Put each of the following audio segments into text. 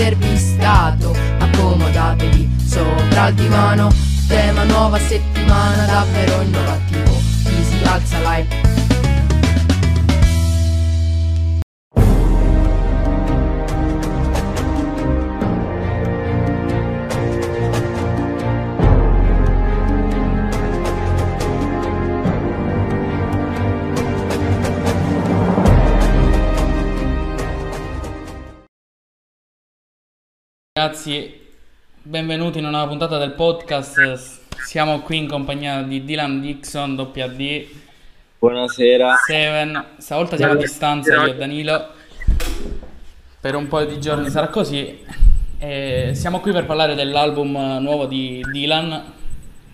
intervistato Accomodatevi sopra il divano. Tema nuova settimana davvero innovativo. Easy alza live Ragazzi, benvenuti in una nuova puntata del podcast. Siamo qui in compagnia di Dylan Dixon, WD, Buonasera. Seven. Stavolta siamo a distanza io e Danilo. Per un po' di giorni sarà così. E siamo qui per parlare dell'album nuovo di Dylan,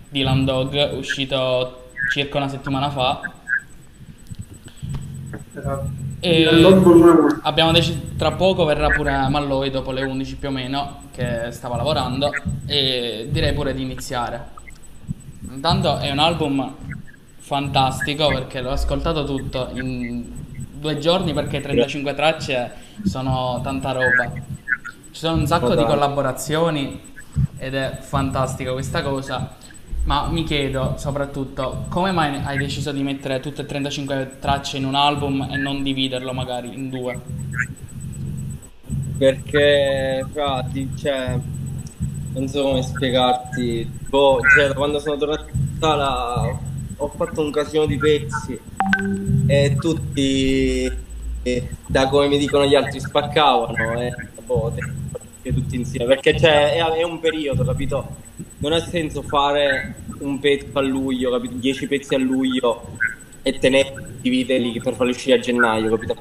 Dylan Dog, uscito circa una settimana fa. E abbiamo deciso tra poco verrà pure Malloy dopo le 11 più o meno che stava lavorando e direi pure di iniziare. Intanto è un album fantastico perché l'ho ascoltato tutto in due giorni perché 35 tracce sono tanta roba. Ci sono un sacco di collaborazioni ed è fantastico questa cosa. Ma mi chiedo soprattutto come mai hai deciso di mettere tutte e 35 tracce in un album e non dividerlo magari in due? Perché, frati, cioè, non so come spiegarti. Boh, cioè, da quando sono tornato in sala ho fatto un casino di pezzi e tutti, eh, da come mi dicono gli altri, spaccavano e boh, tutti insieme. Perché cioè, è, è un periodo, capito? Non ha senso fare un pezzo a luglio, capito? 10 pezzi a luglio e tenere dividerli per farli uscire a gennaio, capito?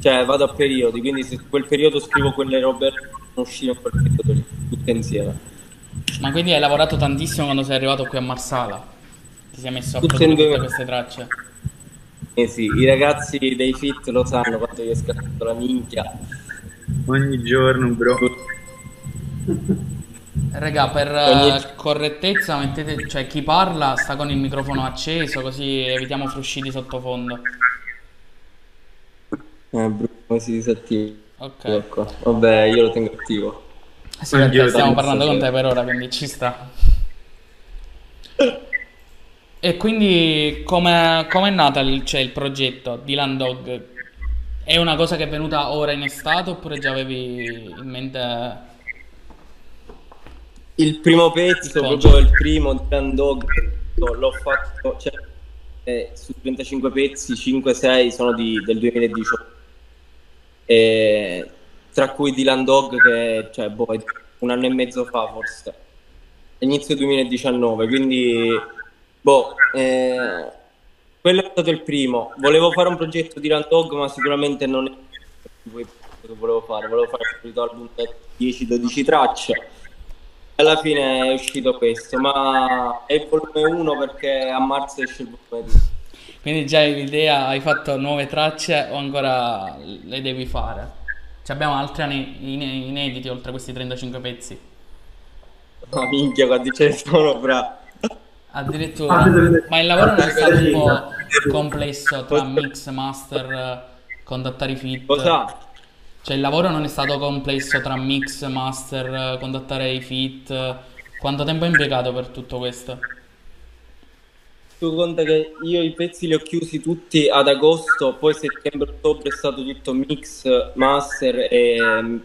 Cioè vado a periodi, quindi se quel periodo scrivo quelle robe non uscire in quel periodo lì, tutte insieme. Ma quindi hai lavorato tantissimo quando sei arrivato qui a Marsala? Ti sei messo a tutte produrre tutte queste tracce? Eh sì, i ragazzi dei fit lo sanno quanto io ho scattato la minchia. Ogni giorno, bro. Raga, per uh, correttezza, mettete, cioè chi parla sta con il microfono acceso così evitiamo frusciti sottofondo. Eh, Bruno si disattiva. Ok. Ecco. Vabbè, io lo tengo attivo. Sì, perché stiamo parlando con te per ora, quindi ci sta. E quindi come è nata il, cioè, il progetto di Dog? È una cosa che è venuta ora in estate oppure già avevi in mente il primo pezzo, proprio il primo Grand Dog, l'ho fatto, cioè, eh, su 35 pezzi, 5-6 sono di, del 2018. E, tra cui Dylan Dog che cioè, boh, un anno e mezzo fa forse, inizio 2019, quindi boh, eh, quello è stato il primo. Volevo fare un progetto di Dylan Dog, ma sicuramente non è quello che volevo fare, volevo fare un album 10-12 tracce alla fine è uscito questo, ma è il volume 1 perché a marzo esce il volume 2. Quindi già hai l'idea, hai fatto nuove tracce o ancora le devi fare? Cioè abbiamo altri inediti oltre a questi 35 pezzi. No, minchia, quanti ce ne sono, bra. Addirittura. Ma il lavoro non è stato un po' complesso tra mix, master, contattare i fit? Cosa? Cioè il lavoro non è stato complesso tra mix, master, contattare i fit. Quanto tempo hai impiegato per tutto questo? Tu conta che io i pezzi li ho chiusi tutti ad agosto, poi settembre-ottobre è stato tutto mix, master e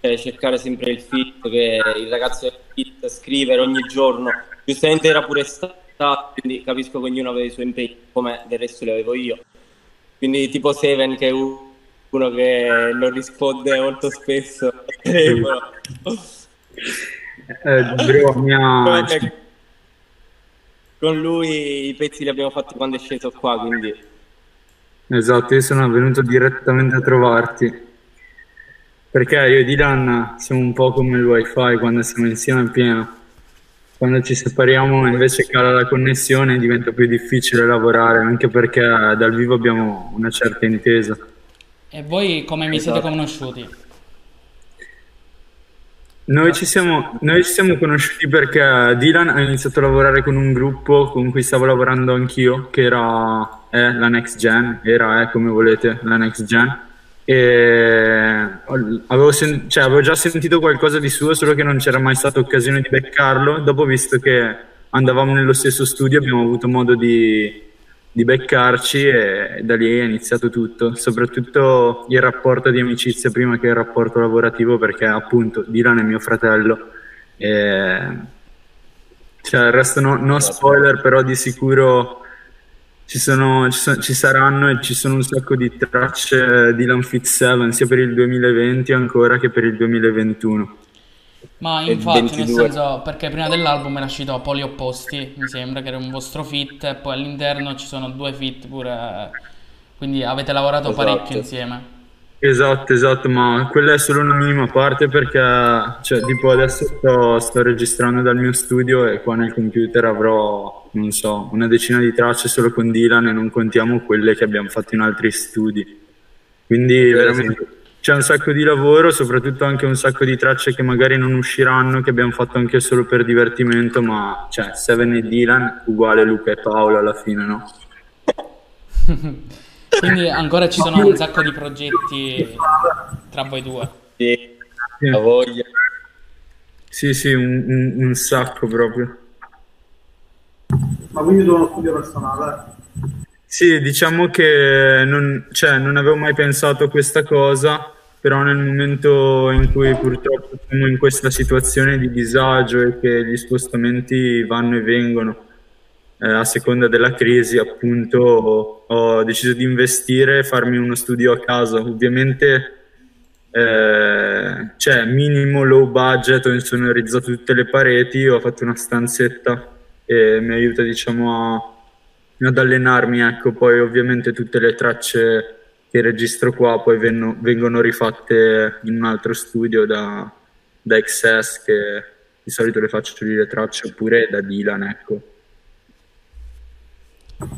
eh, cercare sempre il fit, che il ragazzo del fit scrivere ogni giorno. Giustamente era pure stato, quindi capisco che ognuno aveva i suoi impegni, come del resto li avevo io. Quindi tipo Seven che è uno che non risponde molto spesso. Eh, bro, mia... Con lui i pezzi li abbiamo fatti quando è sceso qua, quindi... Esatto, io sono venuto direttamente a trovarti. Perché io e Dylan siamo un po' come il wifi, quando siamo insieme pieno. Quando ci separiamo invece cala la connessione e diventa più difficile lavorare, anche perché dal vivo abbiamo una certa intesa. E voi come mi esatto. siete conosciuti? Noi ci, siamo, noi ci, siamo, conosciuti perché Dylan ha iniziato a lavorare con un gruppo con cui stavo lavorando anch'io, che era eh, la Next Gen, era eh, come volete la Next Gen, e avevo, sen- cioè, avevo, già sentito qualcosa di suo, solo che non c'era mai stata occasione di beccarlo. Dopo, visto che andavamo nello stesso studio, abbiamo avuto modo di, di beccarci e da lì è iniziato tutto, soprattutto il rapporto di amicizia prima che il rapporto lavorativo, perché appunto Dylan è mio fratello. E... Cioè, il resto no, no spoiler, però di sicuro ci, sono, ci, sono, ci, saranno e ci sono un sacco di tracce di Fit 7 sia per il 2020 ancora che per il 2021. Ma infatti, nel senso, perché prima dell'album era uscito Poli Opposti, mi sembra che era un vostro fit, e poi all'interno ci sono due fit pure, quindi avete lavorato esatto. parecchio insieme. Esatto, esatto, ma quella è solo una minima parte perché, cioè, tipo adesso sto, sto, registrando dal mio studio e qua nel computer avrò, non so, una decina di tracce solo con Dylan e non contiamo quelle che abbiamo fatto in altri studi. Quindi veramente c'è un sacco di lavoro, soprattutto anche un sacco di tracce che magari non usciranno, che abbiamo fatto anche solo per divertimento, ma cioè, Seven e Dylan uguale Luca e Paolo alla fine, no? Quindi ancora ci sono un sacco di progetti tra voi due. Sì, la voglia. Sì, sì, un, un, un sacco proprio. Ma quindi tu uno studio personale? Sì, diciamo che non, cioè, non avevo mai pensato a questa cosa, però nel momento in cui purtroppo siamo in questa situazione di disagio e che gli spostamenti vanno e vengono, eh, a seconda della crisi, appunto, ho, ho, deciso di investire e farmi uno studio a casa. Ovviamente eh, cioè minimo low budget, ho insonorizzato tutte le pareti, ho fatto una stanzetta e mi aiuta diciamo a, ad allenarmi, ecco, poi ovviamente tutte le tracce che registro qua poi venno, vengono rifatte in un altro studio da, da XS che di solito le faccio lì le tracce oppure da Dylan, ecco.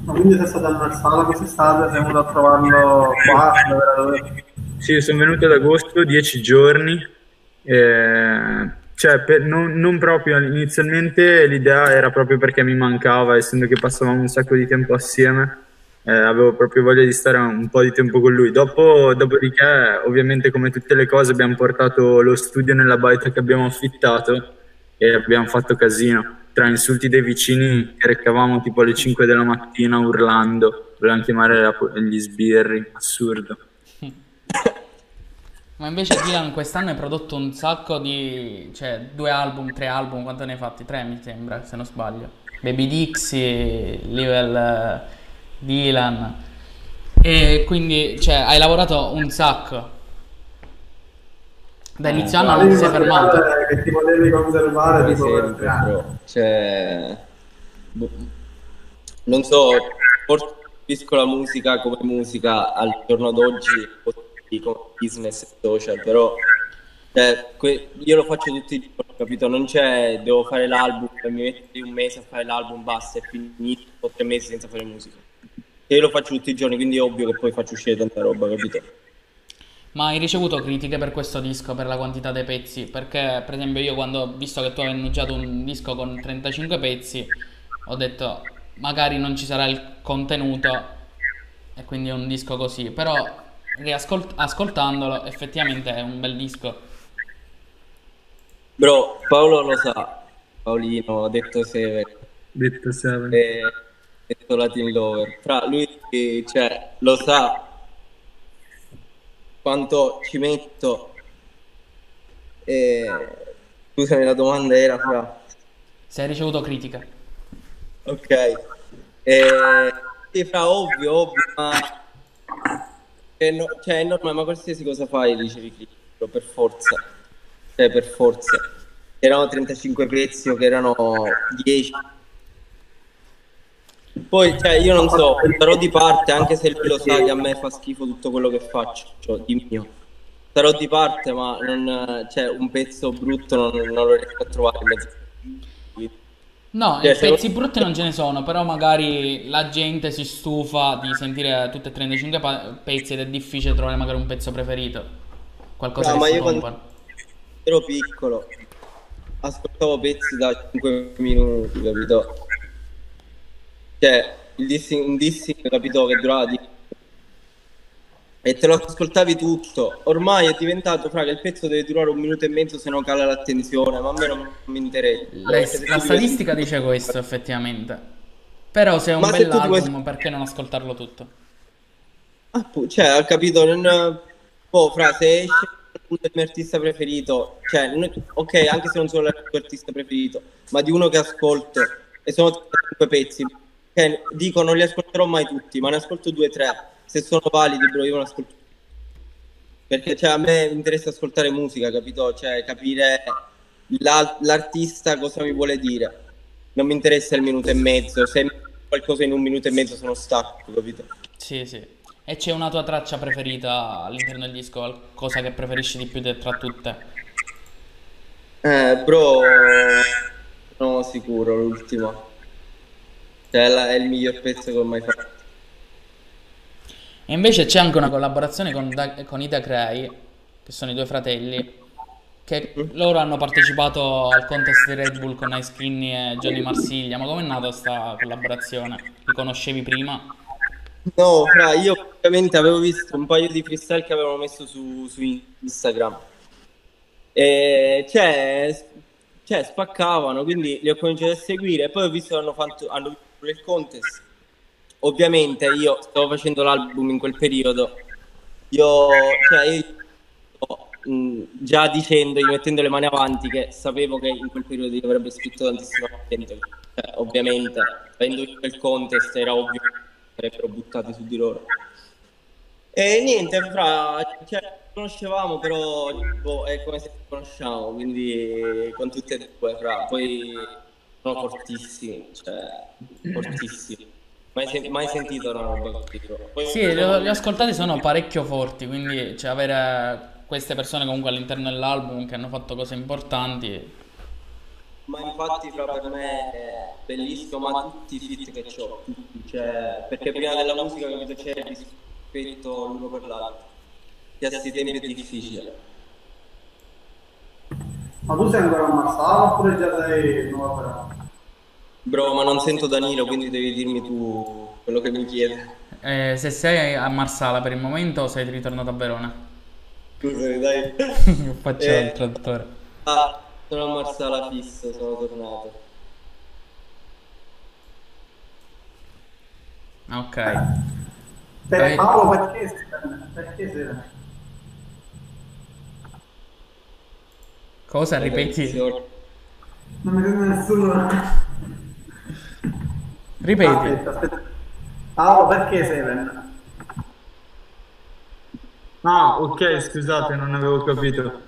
Ma quindi sei stato a Marsala quest'estate, sei venuto a trovarlo qua? Dove Sì, sono venuto ad agosto, dieci giorni. Eh, cioè, per, non, non, proprio inizialmente l'idea era proprio perché mi mancava, essendo che passavamo un sacco di tempo assieme. Eh, avevo proprio voglia di stare un po' di tempo con lui. Dopo, dopodiché, ovviamente, come tutte le cose, abbiamo portato lo studio nella baita che abbiamo affittato e abbiamo fatto casino tra insulti dei vicini che recavamo tipo alle 5 della mattina urlando, volevamo chiamare la, gli sbirri, assurdo. Ma invece Dylan quest'anno hai prodotto un sacco di... cioè due album, tre album, quanto ne hai fatti? Tre mi sembra, se non sbaglio. Baby Dixie, Level uh, Dylan. E quindi, cioè, hai lavorato un sacco. Da inizio anno non ti sei fermato. Che ti potevi conservare tipo per tre anni. Cioè, boh, non so, forse capisco la musica come musica al giorno d'oggi come business e social, però cioè, que- io lo faccio tutti i giorni, capito? Non c'è, devo fare l'album, mi metti un mese a fare l'album, basta, è finito, ho tre mesi senza fare musica. E io lo faccio tutti i giorni, quindi è ovvio che poi faccio uscire tanta roba, capito? Ma hai ricevuto critiche per questo disco, per la quantità dei pezzi? Perché, per esempio, io quando ho visto che tu hai annunciato un disco con 35 pezzi, ho detto magari non ci sarà il contenuto e quindi è un disco così. Però, riascoltandolo, effettivamente è un bel disco. Bro, Paolo lo sa, Paolino, detto Seven. Detto Seven. detto Latin Lover. Fra lui, cioè, lo sa quanto ci metto. E... Scusami, la domanda era fra... Se hai ricevuto critica. Ok. E... Sì, fra ovvio, ovvio, ma... È no... Cioè, è normale, ma qualsiasi cosa fai ricevi critica, per forza. Cioè, per forza. Erano 35 pezzi o che erano 10 poi, cioè, io non so, sarò di parte, anche se lo sa che a me fa schifo tutto quello che faccio, cioè, di mio. Sarò di parte, ma non, cioè, un pezzo brutto non, non lo riesco a trovare in mezzo. No, cioè, pezzi lo... brutti non ce ne sono, però magari la gente si stufa di sentire tutte e 35 pa- pezzi ed è difficile trovare magari un pezzo preferito. Qualcosa no, che ma io quando ero piccolo ascoltavo pezzi da 5 minuti, capito? Cioè, il dissing, un dissing, capito, che durava di... e te lo ascoltavi tutto. Ormai è diventato, fra che il pezzo deve durare un minuto e mezzo se no cala l'attenzione, ma a me non mi interessa. La, la statistica dice questo effettivamente. Però se è un ma bell'album, vuoi... perché non ascoltarlo tutto? Ah, cioè, ho capito, non... Oh, fra, se esce il mio artista preferito, cioè, ok, anche se non sono il tuo artista preferito, ma di uno che ascolto, e sono cinque pezzi, cioè, dico non li ascolterò mai tutti, ma ne ascolto due o tre se sono validi, bro, io non ascolto. Perché cioè, a me interessa ascoltare musica, capito? Cioè, capire la, l'artista cosa mi vuole dire. Non mi interessa il minuto e mezzo. Se qualcosa in un minuto e mezzo sono stacco, capito? Sì, sì. E c'è una tua traccia preferita all'interno del disco? Qualcosa che preferisci di più tra tutte? Eh, bro, sono sicuro, l'ultima. Cioè, è il miglior pezzo che ho mai fatto. E invece c'è anche una collaborazione con, da- con Ida Cray, che sono i due fratelli, che loro hanno partecipato al contest di Red Bull con Ice Skinny e Johnny Marsiglia. Ma com'è nata questa collaborazione? Li conoscevi prima? No, fra, io ovviamente avevo visto un paio di freestyle che avevano messo su, su Instagram. E cioè, cioè, spaccavano, quindi li ho cominciati a seguire. E poi ho visto che hanno fatto hanno il contest ovviamente io stavo facendo l'album in quel periodo, io, cioè, io mh, già dicendo, mettendo le mani avanti, che sapevo che in quel periodo io avrebbe scritto tantissima gente, cioè, ovviamente, avendo quel contest era ovvio che sarebbero buttati su di loro. E niente, fra, cioè, conoscevamo, però boh, è come se ci conosciamo, quindi con tutte e due, fra, poi sono fortissimi, cioè, fortissimi. Mai, sen- mai sentito una roba così? Sì, li ho ascoltati sono parecchio forti, quindi cioè, avere queste persone comunque all'interno dell'album che hanno fatto cose importanti. Ma infatti fra per me è bellissimo, ma tutti i fit che ho, cioè, perché prima della musica capito c'è il rispetto l'uno per l'altro. Che a questi tempi è difficile. Ma tu sei ancora a Marsala oppure già sei nuova però? Bro, ma non sento Danilo, quindi devi dirmi tu quello che mi chiede. Eh, se sei a Marsala per il momento o sei ritornato a Verona? Scusami, dai. Faccio eh, il traduttore. Ah, sono a Marsala fisso, sono tornato. Ok. Per Paolo, perché, perché sera? Cosa ripeti? Non mi crede nessuno. Ripeti. Aspetta, aspetta. Paolo, perché Seven? Ah, ok, scusate, non avevo capito.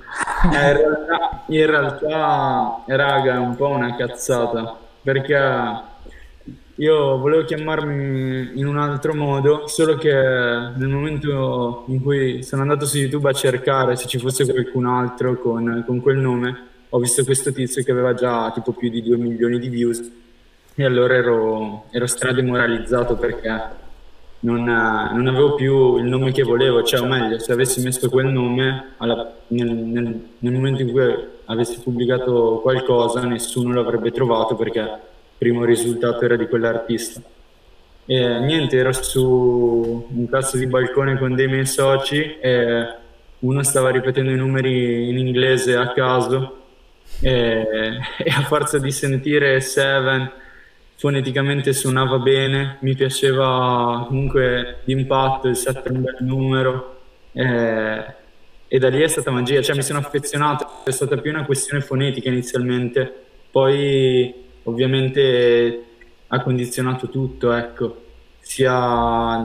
Eh, in, realtà, in realtà, raga, è un po' una cazzata, perché io volevo chiamarmi in un altro modo, solo che nel momento in cui sono andato su YouTube a cercare se ci fosse qualcun altro con, con quel nome, ho visto questo tizio che aveva già tipo più di 2 milioni di views e allora ero, ero strademoralizzato perché non, non, avevo più il nome che volevo, cioè o meglio, se avessi messo quel nome alla, nel, nel, nel, momento in cui avessi pubblicato qualcosa nessuno l'avrebbe trovato perché il primo risultato era di quell'artista. E niente, ero su un cazzo di balcone con dei miei soci e uno stava ripetendo i numeri in inglese a caso e, e a forza di sentire Seven foneticamente suonava bene, mi piaceva comunque l'impatto, il 7 è un bel numero eh, e da lì è stata magia, cioè mi sono affezionato, è stata più una questione fonetica inizialmente, poi ovviamente ha condizionato tutto, ecco, sia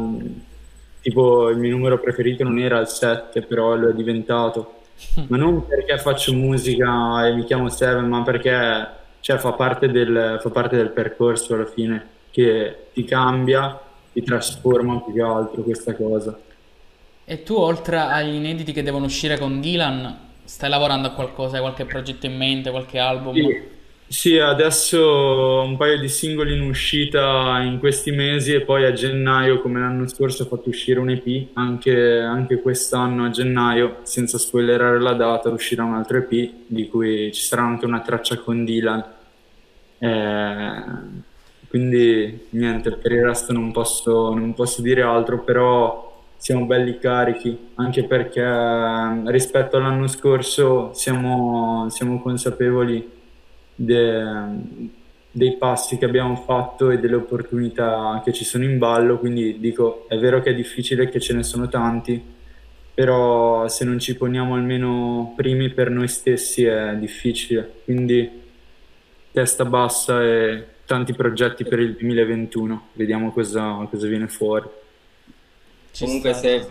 tipo il mio numero preferito non era il 7, però lo è diventato, ma non perché faccio musica e mi chiamo Seven, ma perché cioè fa parte, del, fa parte del percorso alla fine che ti cambia, ti trasforma più che altro questa cosa. E tu oltre agli inediti che devono uscire con Dylan, stai lavorando a qualcosa, hai qualche progetto in mente, qualche album? Sì, sì adesso un paio di singoli in uscita in questi mesi e poi a gennaio, come l'anno scorso, ho fatto uscire un EP, anche, anche quest'anno a gennaio, senza spoilerare la data, uscirà un altro EP di cui ci sarà anche una traccia con Dylan. Eh, quindi niente, per il resto non posso, non posso dire altro, però siamo belli carichi, anche perché rispetto all'anno scorso siamo, siamo consapevoli de, dei passi che abbiamo fatto e delle opportunità che ci sono in ballo, quindi dico è vero che è difficile che ce ne sono tanti, però se non ci poniamo almeno primi per noi stessi è difficile, quindi testa bassa e tanti progetti per il 2021, vediamo cosa, cosa viene fuori. Ci Comunque sta. se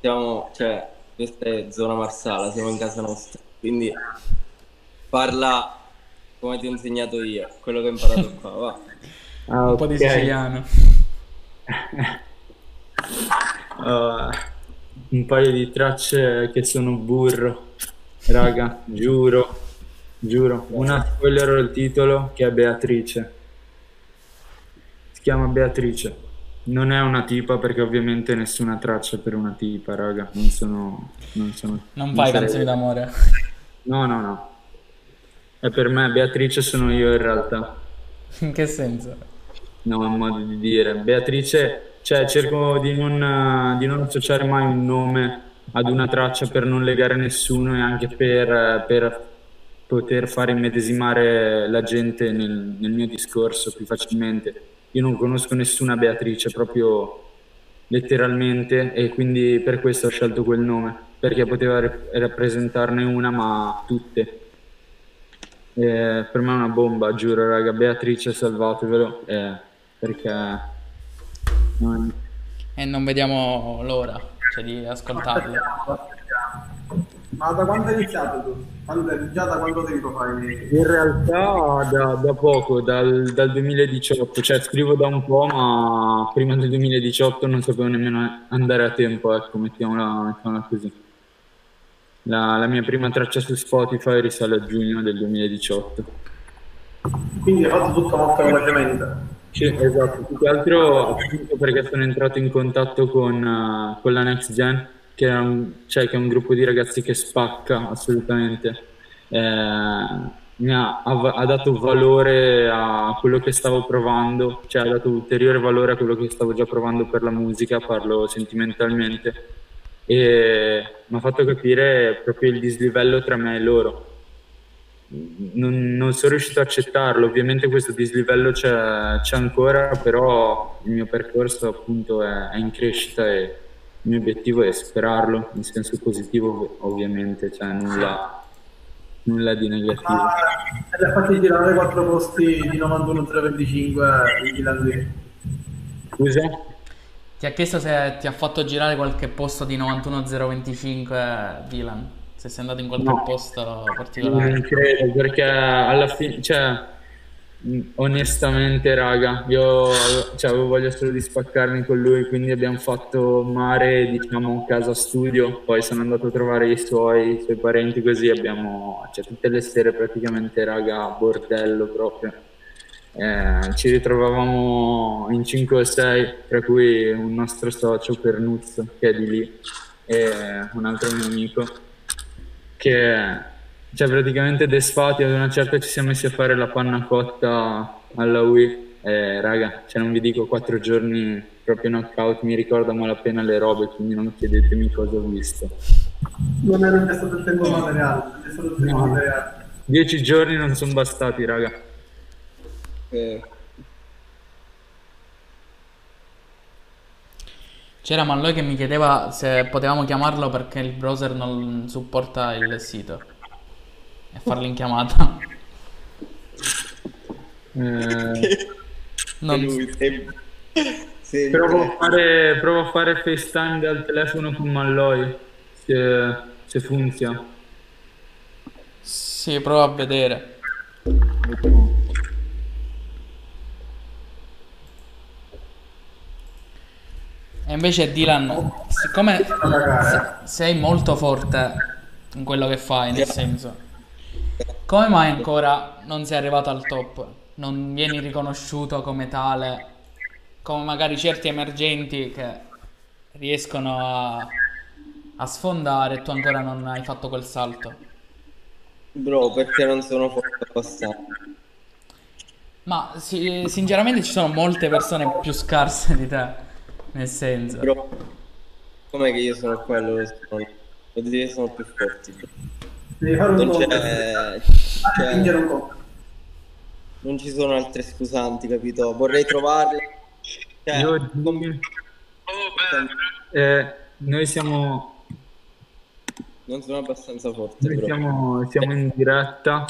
siamo, cioè, questa è zona Marsala, siamo in casa nostra, quindi parla come ti ho insegnato io, quello che ho imparato qua, va. Ah, un po' di siciliano. uh, un paio di tracce che sono burro, raga, giuro, giuro. Una spoilerò il titolo che è Beatrice. Si chiama Beatrice. Non è una tipa perché ovviamente nessuna traccia per una tipa, raga. Non sono... Non, sono, non fai non canzoni d'amore. No, no, no. E per me Beatrice sono io in realtà. In che senso? No, è un modo di dire. Beatrice, cioè cerco di non, di non associare mai un nome ad una traccia per non legare nessuno e anche per, per poter fare immedesimare la gente nel, nel mio discorso più facilmente io non conosco nessuna Beatrice proprio letteralmente e quindi per questo ho scelto quel nome perché poteva rappresentarne una ma tutte e per me è una bomba giuro raga Beatrice salvatevelo eh, perché no. e non vediamo l'ora cioè di ascoltarlo ma da quando hai iniziato tu? Quando, già da quanto tempo fai? In realtà da, da poco, dal, dal, 2018, cioè scrivo da un po', ma prima del 2018 non sapevo nemmeno andare a tempo, ecco, mettiamola, mettiamola così. La, la, mia prima traccia su Spotify risale a giugno del 2018. Quindi hai fatto tutto molto velocemente? Sì, esatto, più che altro appunto perché sono entrato in contatto con, uh, con la Next Gen che è un, cioè, che è un gruppo di ragazzi che spacca assolutamente. Eh, mi ha, ha, dato valore a quello che stavo provando, cioè ha dato ulteriore valore a quello che stavo già provando per la musica, parlo sentimentalmente, e mi ha fatto capire proprio il dislivello tra me e loro. Non, non sono riuscito a accettarlo, ovviamente questo dislivello c'è, c'è ancora, però il mio percorso appunto è, è in crescita e il mio obiettivo è superarlo in senso positivo ovviamente, cioè nulla, nulla di negativo. Ah, e ha fatto girare quattro posti di 91-025 in Milan Scusa? Ti ha chiesto se ti ha fatto girare qualche posto di 91-025 Dylan? Se sei andato in qualche no. posto particolare? Non credo, perché alla fine, cioè onestamente, raga, io cioè, avevo voglia solo di spaccarmi con lui, quindi abbiamo fatto mare, diciamo, casa studio. Poi sono andato a trovare i suoi, i suoi parenti, così abbiamo, cioè, tutte le sere praticamente, raga, bordello proprio. Eh, ci ritrovavamo in 5 o 6, tra cui un nostro socio Pernuzzo, che è di lì, e un altro mio amico, che cioè praticamente desfati ad una certa ci siamo messi a fare la panna cotta alla Wii e raga, cioè non vi dico quattro giorni proprio knockout, mi ricorda malapena le robe, quindi non chiedetemi cosa ho visto. Non è stato il tempo materiale, è stato il tempo materiale. Dieci giorni non sono bastati, raga. Eh. C'era Malloy che mi chiedeva se potevamo chiamarlo perché il browser non supporta il sito e farlo in chiamata. Eh, non... lui, sì. provo, a fare, provo a fare FaceTime dal telefono con Malloy se, se funziona. Sì, provo a vedere. E invece Dylan, siccome sei molto forte in quello che fai, nel senso come mai ancora non sei arrivato al top? Non vieni riconosciuto come tale, come magari certi emergenti che riescono a, a sfondare e tu ancora non hai fatto quel salto? Bro, perché non sono forte abbastanza. Ma sì, sinceramente ci sono molte persone più scarse di te, nel senso. Bro Com'è che io sono quello? Sono... Vuol dire che sono più forti. Devi fare un Non c'è... Conto. non ci sono altre scusanti, capito? Vorrei trovarle. Cioè, Io- com- Eh, noi siamo, non sono abbastanza forte, noi siamo, siamo in diretta.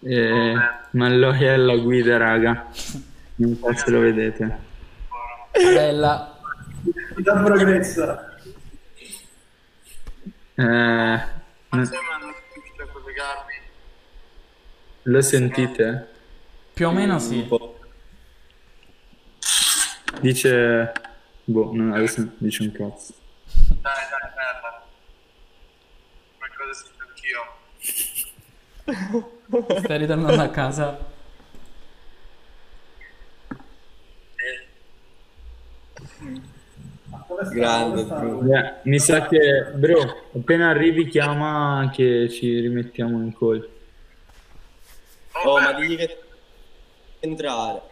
Eh, Malloy è alla guida, raga. Non so se lo vedete. Bella. Da progresso. Eh, lo sentite? Più o meno sì. Dice... Boh, no, adesso dice un cazzo. Dai, dai, bella. Qualcosa sento anch'io. Stai ritornando a casa. Ma dove sta? Grande, mi sa che, bro, appena arrivi chiama che ci rimettiamo in call. Oh, ma digli che entrare.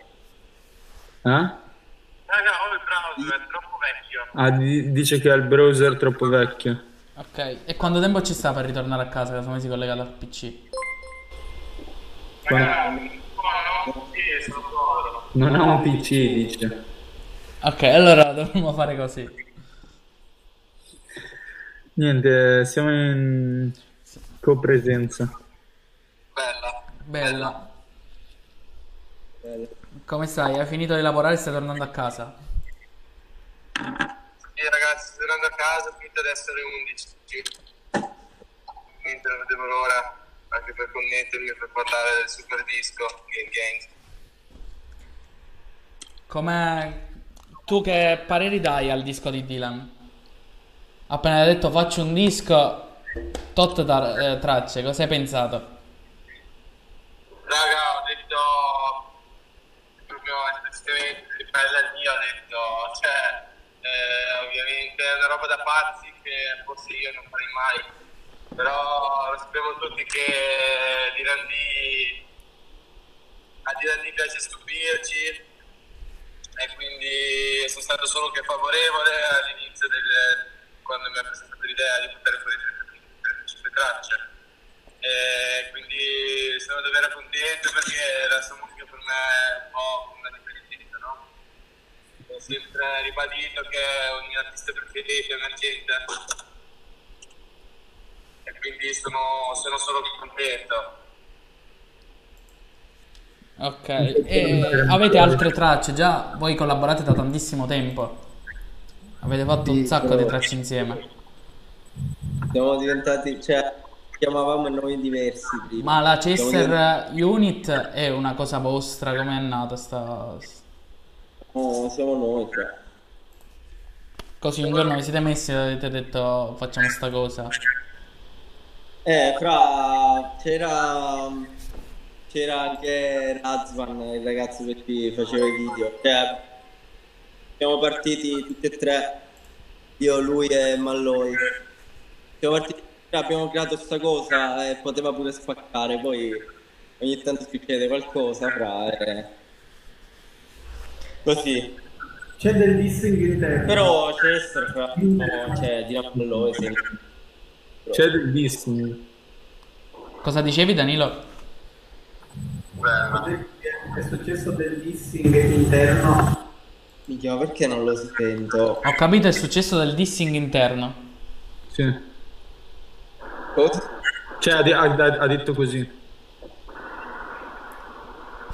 Eh? Raga, ho il browser, è troppo vecchio. Ah, di- dice che ha il browser troppo vecchio. Ok. E quanto tempo ci sta per ritornare a casa? Casomai si collega al PC. No, povero. Non ha un PC, dice. Ok, allora dovremmo fare così. Niente, siamo in copresenza. Bella. Bella. Bello. Come stai? Hai finito di lavorare e stai tornando a casa? Sì, ragazzi, sto tornando a casa, finito adesso alle 11. Mentre non vedevo l'ora anche per connettermi e per parlare del super disco Game Gang. Come... Tu che pareri dai al disco di Dylan? Appena hai detto faccio un disco, tot tar- eh, tracce, cosa hai pensato? Raga, ho detto proprio di bella lì, ho detto, cioè, eh, ovviamente è una roba da pazzi che forse io non farei mai, però lo sappiamo tutti che Dylan D, a Dylan D piace stupirci e quindi sono stato solo che favorevole all'inizio del, quando mi ha presentato l'idea di buttare fuori 35 tracce e quindi sono davvero contento perché la sua musica per me è un po' una riferimento, no? Ho sempre ribadito che è mio artista preferito, emergente e quindi sono, sono solo contento. Ok, e avete altre tracce? Già voi collaborate da tantissimo tempo. Avete fatto un sacco di tracce insieme. Siamo diventati, cioè, chiamavamo nomi diversi prima. Ma la Chester Unit è una cosa vostra? Come è nata sta... No, siamo noi, cioè. Così un giorno vi siete messi e avete detto facciamo sta cosa. Eh, fra c'era c'era anche Razvan, il ragazzo che ci faceva i video. Cioè, siamo partiti tutti e tre, io, lui e Malloy. Siamo partiti, abbiamo creato sta cosa e poteva pure spaccare, poi ogni tanto succede qualcosa, fra e... Così. C'è del dissing interno. Però c'è essere fra, no, cioè, di Malloy, sì. C'è del Disney. Cosa dicevi Danilo? È successo del dissing interno. Minchia, ma perché non lo sento? Ho capito il successo del dissing interno. Sì. Cosa? Cioè, ha, ha- ha- detto così.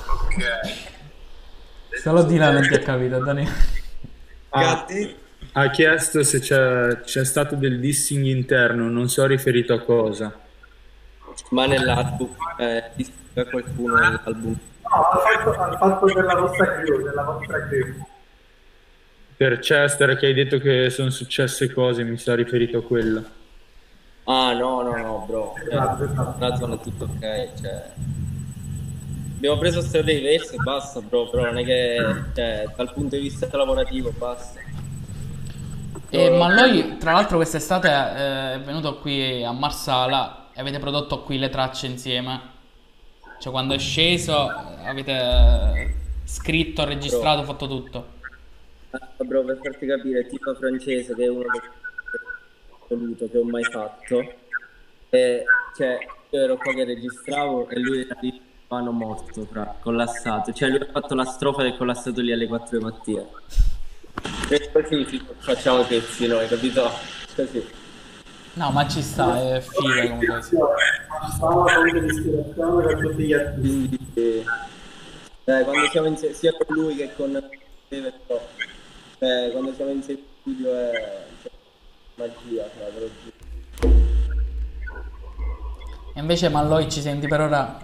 Ok. Solo Dylan non ti ha capito, Danilo. Ha, Gatti? ha chiesto se c'è, c'è stato del dissing interno, non so riferito a cosa. Ma nell'album, eh, a qualcuno nell'album. No, al fatto, al fatto della vostra crew, della vostra crew. Per Chester che hai detto che sono successe cose, mi sa riferito a quello. Ah, no, no, no, bro. Esatto, esatto. la zona è tutto ok, cioè... Abbiamo preso strade diverse e basta, bro, però non è che, cioè, dal punto di vista lavorativo basta. E Malloy, tra l'altro, quest'estate eh, è venuto qui a Marsala e avete prodotto qui le tracce insieme. Cioè, quando è sceso, avete scritto, registrato, fatto tutto. Ah, bro, per farti capire, tipo francese che è uno dei assoluto che ho mai fatto. E cioè, io ero qua che registravo e lui era lì mano morto, fra, collassato. Cioè, lui ha fatto la strofa ed è collassato lì alle 4 di mattina. E così facciamo pezzi noi, capito? Così. No, ma ci sta, è figa come cosa. Stavo con l'ispirazione per tutti gli artisti. Eh, quando siamo insieme, sia con lui che con Steve, però, eh, quando siamo in studio è cioè, magia, giuro. E invece Malloy ci senti per ora?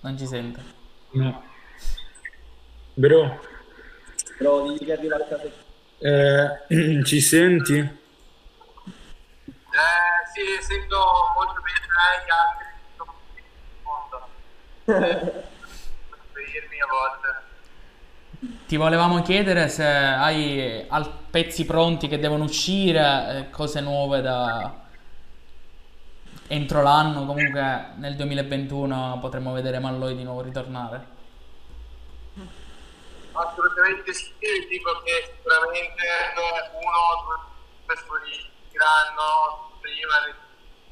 Non ci sente. No. Bro, Però digli che arriva a casa eh, ci senti? Eh, sì, sento molto bene lei, gli altri sono molto. Svegliarmi a volte. Ti volevamo chiedere se hai al- pezzi pronti che devono uscire, eh, cose nuove da entro l'anno, comunque nel 2021 potremmo vedere Malloy di nuovo ritornare. Assolutamente sì, dico che sicuramente uno o due usciranno prima de-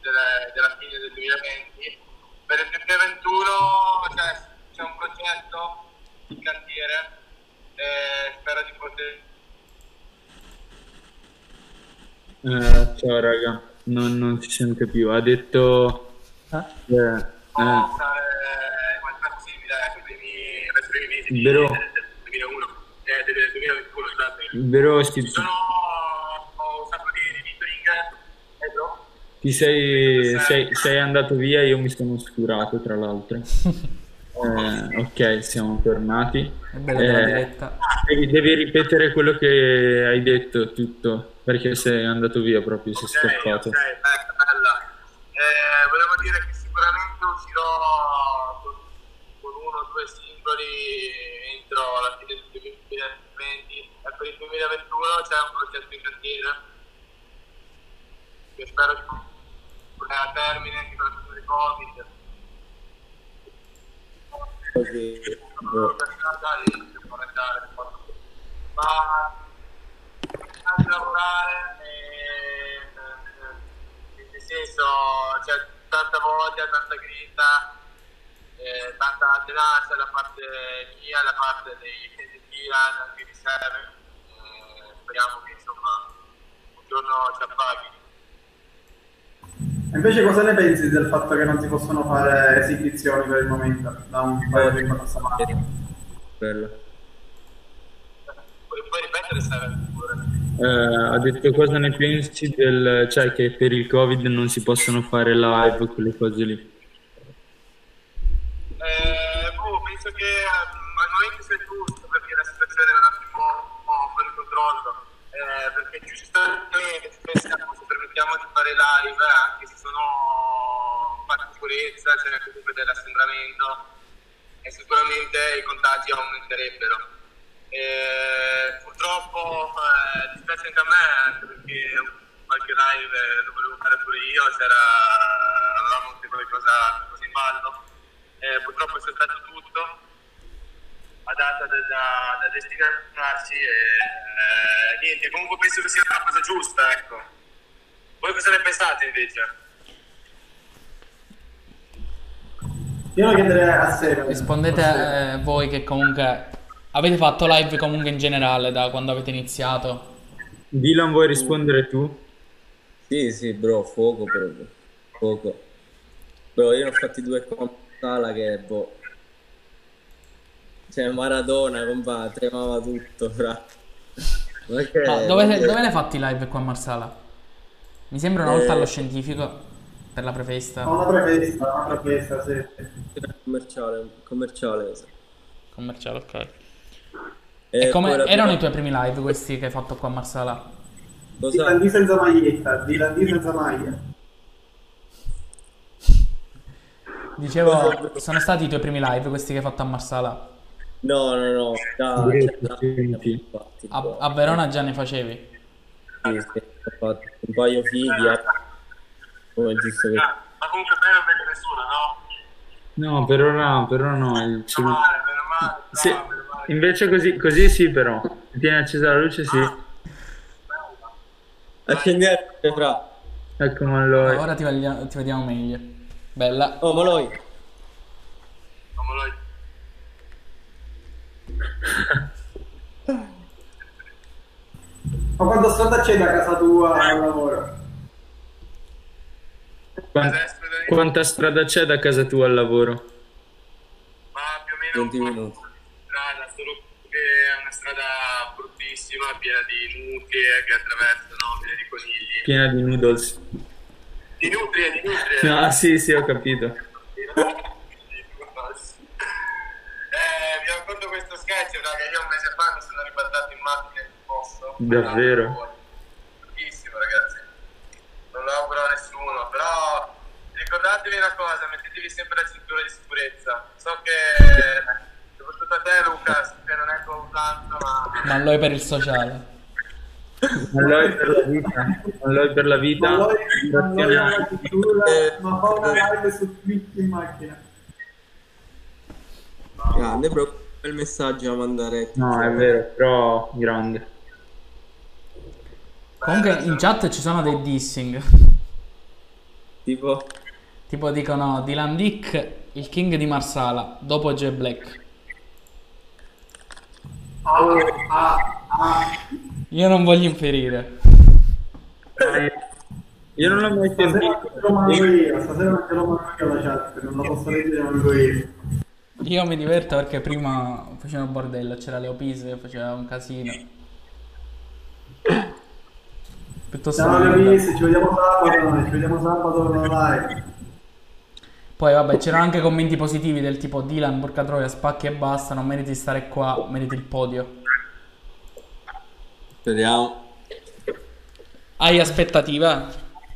delle- della fine del 2020. Per il 2021 cioè, c'è un progetto in cantiere e spero di poter Eh, ciao raga, non, non si sente più. Ha detto... Eh, eh, stare qualcosa simile ai primi, ai primi mesi di- Però- del 2001, eh, del 2021, scusate. Vero, ti, Sono sacco di, eh bro? ti sei, sei, sei andato via, io mi sono oscurato tra l'altro. Eh, ok, siamo tornati. È bella della Eh, devi, devi ripetere quello che hai detto tutto, perché sei andato via proprio, sei scappato. ok, 2021 c'è un progetto in cantiere che spero di portare a termine anche con la fine del Covid. boh. ma anche lavorare e, eh, nel senso c'è tanta voglia, tanta grinta, eh, tanta tenacia da parte mia, da parte dei di Dylan, anche di Seven. Speriamo che insomma un giorno ci appaghi. Invece cosa ne pensi del fatto che non si possono fare esibizioni per il momento? Da un paio di questa settimana. Bello. Puoi, puoi ripetere pure? Eh, ha detto cosa ne pensi del, cioè che per il Covid non si possono fare live, quelle cose lì. Eh, boh, penso che Eh, perché giustamente se permettiamo di fare live, eh, anche se sono sicurezza, c'è comunque dell'assembramento e sicuramente i contagi aumenterebbero. Eh, purtroppo eh, dispiace anche a me, perché qualche live lo volevo fare pure io, c'era, avevamo qualcosa, qualcosa in ballo. Eh, purtroppo è saltato tutto a data da, da, da destinarci e eh, niente, comunque penso che sia una cosa giusta, ecco. Voi cosa ne pensate invece? Io lo chiederei a Seven. Rispondete A Seven. eh, voi che comunque avete fatto live comunque in generale da quando avete iniziato. Dylan, vuoi rispondere tu? Sì, sì, bro, fuoco proprio. Fuoco. Bro, io ne ho fatti due con sala che, boh. Cioè, Maradona, compa, tremava tutto, fra. Perché, Ma dove, dove l'hai fatti i live qua a Marsala? Mi sembra una volta Eh. allo scientifico per la prefesta una prefesta, una prefesta, sì. Commerciale, commerciale. sì. commerciale, ok. E E come erano i tuoi primi live questi che hai fatto qua a Marsala? Cosa? Dylan D senza maglietta, Dylan D senza maglia. Dicevo, sono stati i tuoi primi live questi che hai fatto a Marsala? No, no, no, Sì, cioè, A, a Verona già ne facevi? Sì, sì, ho fatto un paio fighi, eh. come è giusto che... Ah, ma comunque bene non vede nessuno, no? No, per ora, per ora no. il male, meno male, Sì, no, male. invece così, così sì però. Tieni accesa la luce sì. Accendiamo, fra. Ecco Malloy. Ora ti, vediamo, ti vediamo meglio. Bella. Oh, Malloy. Fammelo Ma quanta strada c'è da casa tua al lavoro? Quanta strada c'è da casa tua al lavoro? Ma più o meno 20 un po' minuti. di strada, solo che è una strada bruttissima, piena di nutrie che attraversano, piena di conigli. Piena di noodles. Di nutrie, di nutrie. Ah sì, sì, ho capito. Eh, vi racconto questo sketch, raga, io un mese fa mi sono ribaltato in macchina in posto. Davvero? Bruttissimo, ragazzi. Non lo auguro a nessuno, però ricordatevi una cosa, mettetevi sempre la cintura di sicurezza. So che, soprattutto a te Lucas, che non è tuo tanto, ma Malloy per il sociale. Malloy per la vita. Malloy per la vita. Ma a- la cultura, ma fa una live su Twitch in macchina. Grande, proprio bel messaggio da mandare. No, è vero, però grande. Comunque in chat ci sono dei dissing. Tipo, Tipo dicono Dylan Dick, il king di Marsala, dopo J Black. Io non voglio inferire. Io non l'ho mai Stasera sentito. te lo mando io, stasera non te lo mando io la chat, non la posso leggere manco io. Io mi diverto perché prima facevano bordello, c'era Leo Pise che faceva un casino. Piuttosto Ciao. Capisci, ci vediamo sabato, ci vediamo sabato live. Poi vabbè, c'erano anche commenti positivi del tipo Dylan, porca troia, spacchi e basta, non meriti di stare qua, meriti il podio. speriamo. Hai aspettative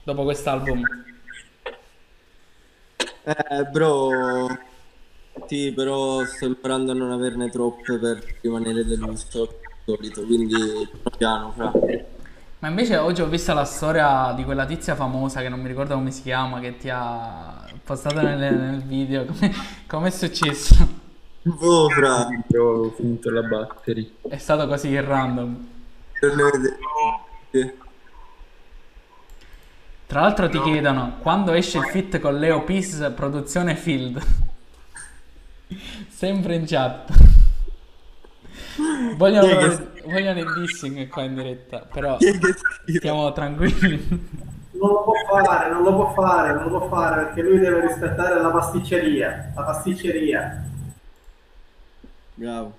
dopo quest'album? Eh, bro. Sì, però sto imparando a non averne troppe per rimanere deluso al solito, quindi piano piano, fra. Ma invece oggi ho visto la storia di quella tizia famosa che non mi ricordo come si chiama, che ti ha postato nel, nel video. Come com'è successo? Boh, fra. Io ho finito la battery. È stato così random. Tra l'altro ti chiedono quando esce il fit con Leo Peace produzione Field. Sempre in chat. Vogliono, che- vogliono il dissing qua in diretta, però stiamo tranquilli. Non lo può fare, non lo può fare, non lo può fare perché lui deve rispettare la pasticceria, la pasticceria. Bravo.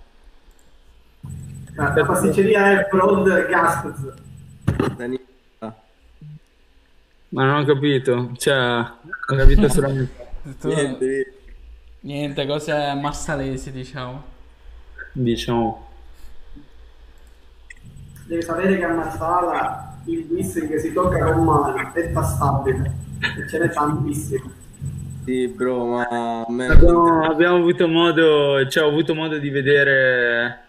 La la pasticceria è Broad Gaspers. Daniela. Ma non ho capito. Cioè, ho capito solamente. Tu- Niente, niente. cose marsalesi diciamo. Diciamo. Devi sapere che a Marsala il dissing si tocca con mano, è tastabile. E ce n'è tantissimo. Sì, bro, ma. Abbiamo, abbiamo avuto modo, cioè ho avuto modo di vedere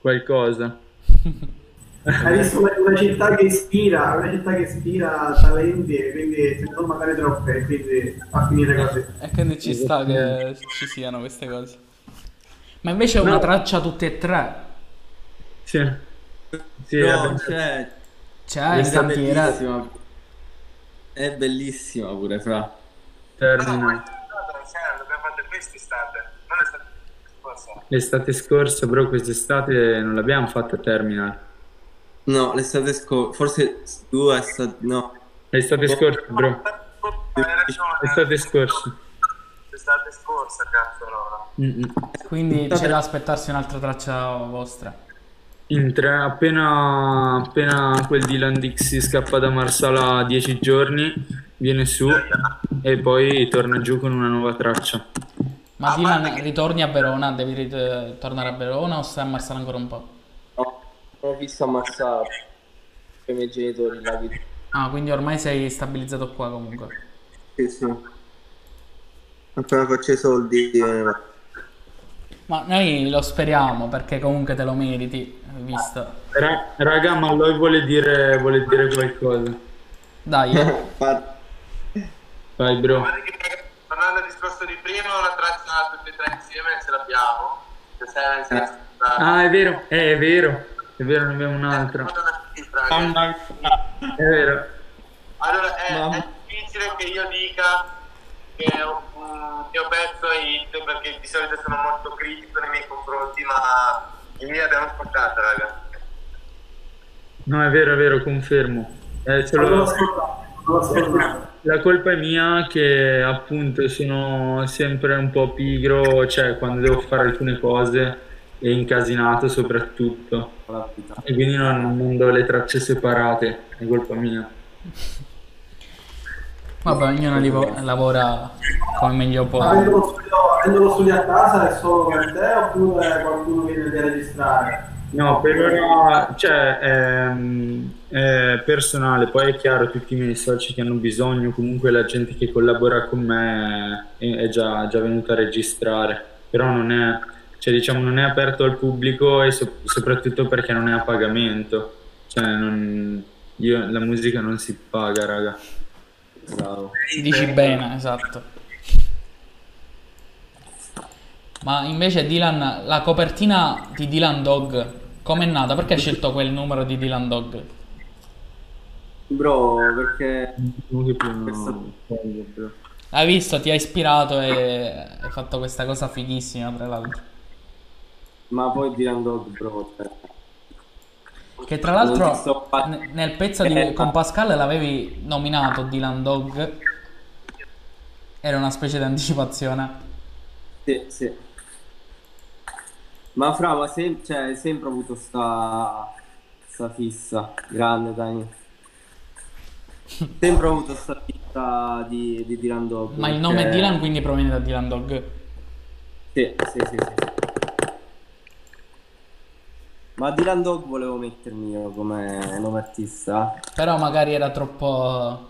qualcosa. Hai visto una, una città che ispira, una città che ispira talenti e quindi se non magari troppe, quindi fa finire così. E quindi ci sta che ci siano queste cose. Ma invece è una No. traccia tutte e tre. Sì. Sì, No, cioè, C'è in questa è bellissima. È bellissima pure, fra. c'è, stata scorsa. L'estate scorsa, però quest'estate non l'abbiamo fatta Terminal. No, l'estate scorsa, forse tu è stato... No, L'estate scorsa, bro. Hai ragione, L'estate scorsa. l'estate scorsa, cazzo, allora. Mm-mm. Quindi c'è da aspettarsi un'altra traccia vostra. In tre, appena, appena quel Dylan Dixie scappa da Marsala a 10 giorni, viene su e poi torna giù con una nuova traccia. Ma Dylan, ritorni a Verona? Devi rit- tornare a Verona o stai a Marsala ancora un po'? Ho visto ammazzare i miei genitori la vita. Ah, quindi ormai sei stabilizzato qua comunque. Sì, sì. Appena faccio i soldi... eh, Ma noi lo speriamo perché comunque te lo meriti, visto. Ra- raga, ma lui vuole dire, vuole dire qualcosa. Dai, eh. Vai, bro. Tornando al discorso di prima, una traccia tutti e tre insieme ce l'abbiamo. Se sei se- Ah, è vero, eh, è vero, è vero, ne abbiamo un'altra. Raga. È vero. Allora è, Mamma. è difficile che io dica che un mio pezzo è hit perché di solito sono molto critico nei miei confronti, ma il mio l'abbiamo ascoltato, raga. No, è vero, è vero, confermo. Eh, l'ho ascoltato. La colpa è mia che appunto sono sempre un po' pigro, cioè quando devo fare alcune cose e incasinato soprattutto. E quindi non, non do le tracce separate, è colpa mia. Vabbè, ognuno livo- lavora come meglio può. Avendo lo studio, a casa è solo per te oppure qualcuno viene a registrare? No, per ora, cioè, ehm, è personale, poi è chiaro, tutti i miei soci che hanno bisogno, comunque la gente che collabora con me è, è già, già venuta a registrare, però non è, cioè, diciamo, non è aperto al pubblico e so- soprattutto perché non è a pagamento, cioè, non- io- la musica non si paga, raga. Bravo. Dici bene, esatto. Ma invece Dylan, la copertina di Dylan Dog, com'è nata? Perché hai scelto quel numero di Dylan Dog? Bro, perché Comunque più Questo- bro. Hai visto, ti ha ispirato e hai fatto questa cosa fighissima, tra l'altro. Ma poi Dylan Dog, bro, cioè, Che tra l'altro n- nel pezzo di, Eh, con Pascal l'avevi nominato Dylan Dog. Era una specie di anticipazione. Sì, sì. Ma fra, ma se, cioè, hai sempre avuto sta, sta fissa, grande Dani. Sempre avuto sta fissa di, di Dylan Dog. Ma il nome perché- Dylan quindi proviene da Dylan Dog. Sì, sì, sì, sì. Ma Dylan Dog volevo mettermi io come nome artista. Però magari era troppo...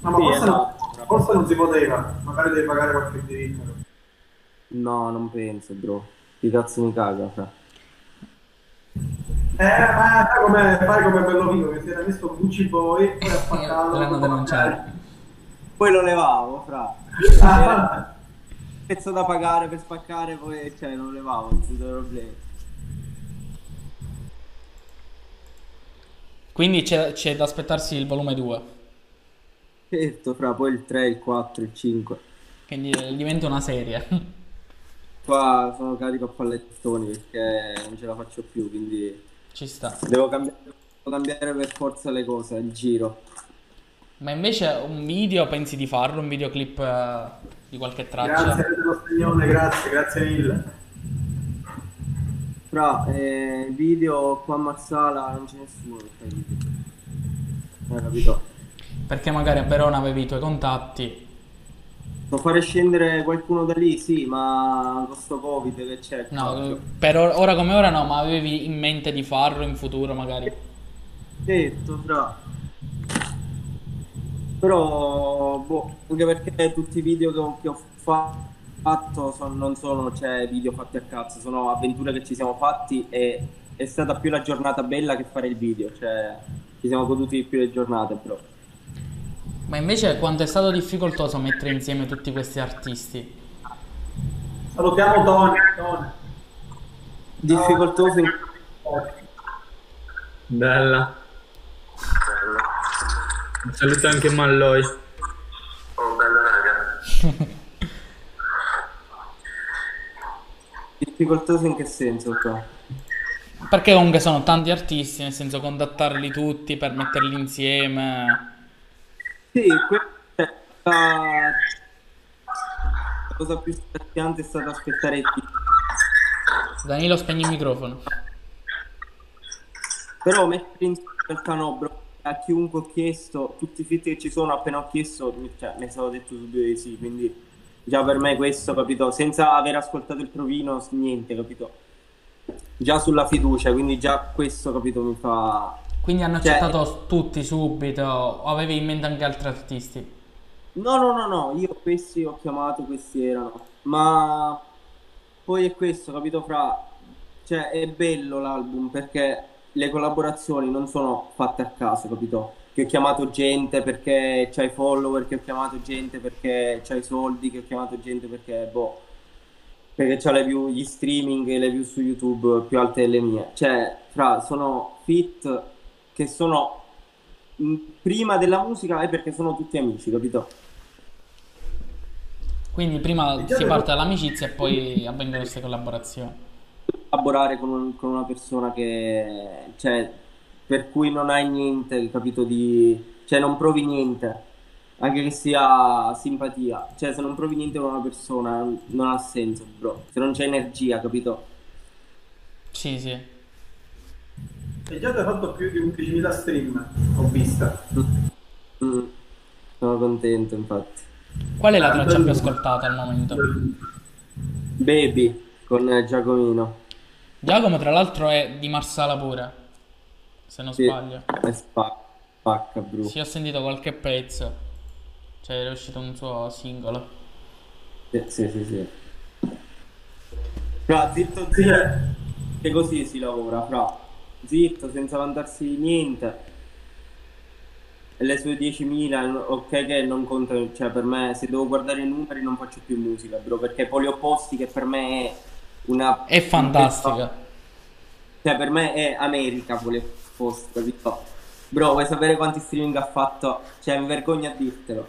No, ma Sì, forse, esatto. non, forse non si poteva, magari devi pagare qualche diritto. No, non penso, bro. Chi cazzo mi caga, fra. Eh, ma fai come, fai come bello vivo che si era messo Gucci Boy poi ha spaccato. L'hanno denunciato. Poi lo levavo, fra. Ah, Pezzo da pagare per spaccare, poi, cioè, non levavo, non sono problemi. Quindi c'è, c'è da aspettarsi il volume 2. Certo, fra, poi il 3, il 4, il 5. Quindi diventa una serie. Qua sono carico a pallettoni perché non ce la faccio più, quindi Ci sta. devo cambiare, devo cambiare per forza le cose, il giro. Ma invece un video pensi di farlo? Un videoclip eh, di qualche traccia? grazie dello Staglione, grazie, grazie mille. Fra, eh, video qua a Marsala non c'è nessuno che fa i video. Hai capito? Perché magari a Verona avevi i tuoi contatti. Può fare scendere qualcuno da lì, sì, ma con sto Covid che c'è. No, cazzo. per or- ora come ora no, ma avevi in mente di farlo in futuro magari. Detto, fra. Però, boh, anche perché tutti i video che ho, che ho fa- fatto son- non sono, cioè, video fatti a cazzo, sono avventure che ci siamo fatti e è stata più la giornata bella che fare il video, cioè, ci siamo goduti di più le giornate, però. Ma invece quanto è stato difficoltoso mettere insieme tutti questi artisti? Salutiamo Tony. Tony. Difficoltoso in... Bella. Saluto anche Malloy. Oh, bello, raga. difficoltoso in che senso, qua? Perché comunque sono tanti artisti, nel senso contattarli tutti per metterli insieme. Sì, questa è stata- la cosa più stressante è stata aspettare il film. Danilo spegni il microfono. Però mettere in realtà no, bro. A chiunque ho chiesto, tutti i fit che ci sono, appena ho chiesto, mi- cioè, mi stato detto subito di sì, quindi già per me questo, capito? Senza aver ascoltato il provino, niente, capito? Già sulla fiducia, quindi già questo, capito, mi fa... Quindi hanno Cioè- accettato tutti subito o avevi in mente anche altri artisti? No, no, no, no, io questi ho chiamato, questi erano, ma poi è questo, capito, fra, cioè è bello l'album perché le collaborazioni non sono fatte a caso, capito? Che ho chiamato gente perché c'hai follower, che ho chiamato gente perché c'hai soldi, che ho chiamato gente perché, boh, perché ha le view, gli streaming e le view su YouTube più alte delle mie. Cioè, fra, sono fit che sono mh, prima della musica e perché sono tutti amici, capito? Quindi prima si parte dall'amicizia e poi avvengono queste collaborazioni. Collaborare con, un- con una persona che, cioè, per cui non hai niente, capito? Di, cioè, non provi niente, anche che sia simpatia. Cioè, se non provi niente con una persona, non ha senso, bro. Se non c'è energia, capito? Sì, sì. E già ti hai fatto più di 11.000 stream, ho vista. Mm. Sono contento, infatti. Qual è la traccia più ascoltata al momento? Baby con Giacomino. Giacomo, tra l'altro, è di Marsala pure. Se non Sì, sbaglio. è spacca, spacca, bro. Sì, ho sentito qualche pezzo. Cioè, era uscito un suo singolo. Sì, sì, sì. sì. Fra, zitto, zitto, eh. che così si lavora, fra. Zitto, senza vantarsi niente. E le sue 10.000, ok che non contano, cioè per me, se devo guardare i numeri non faccio più musica, bro, perché poi opposti che per me è una... È fantastica. Cioè, per me è America Poli Opposti, capito? Bro, vuoi sapere quanti streaming ha fatto? Cioè, mi vergogno a dirtelo.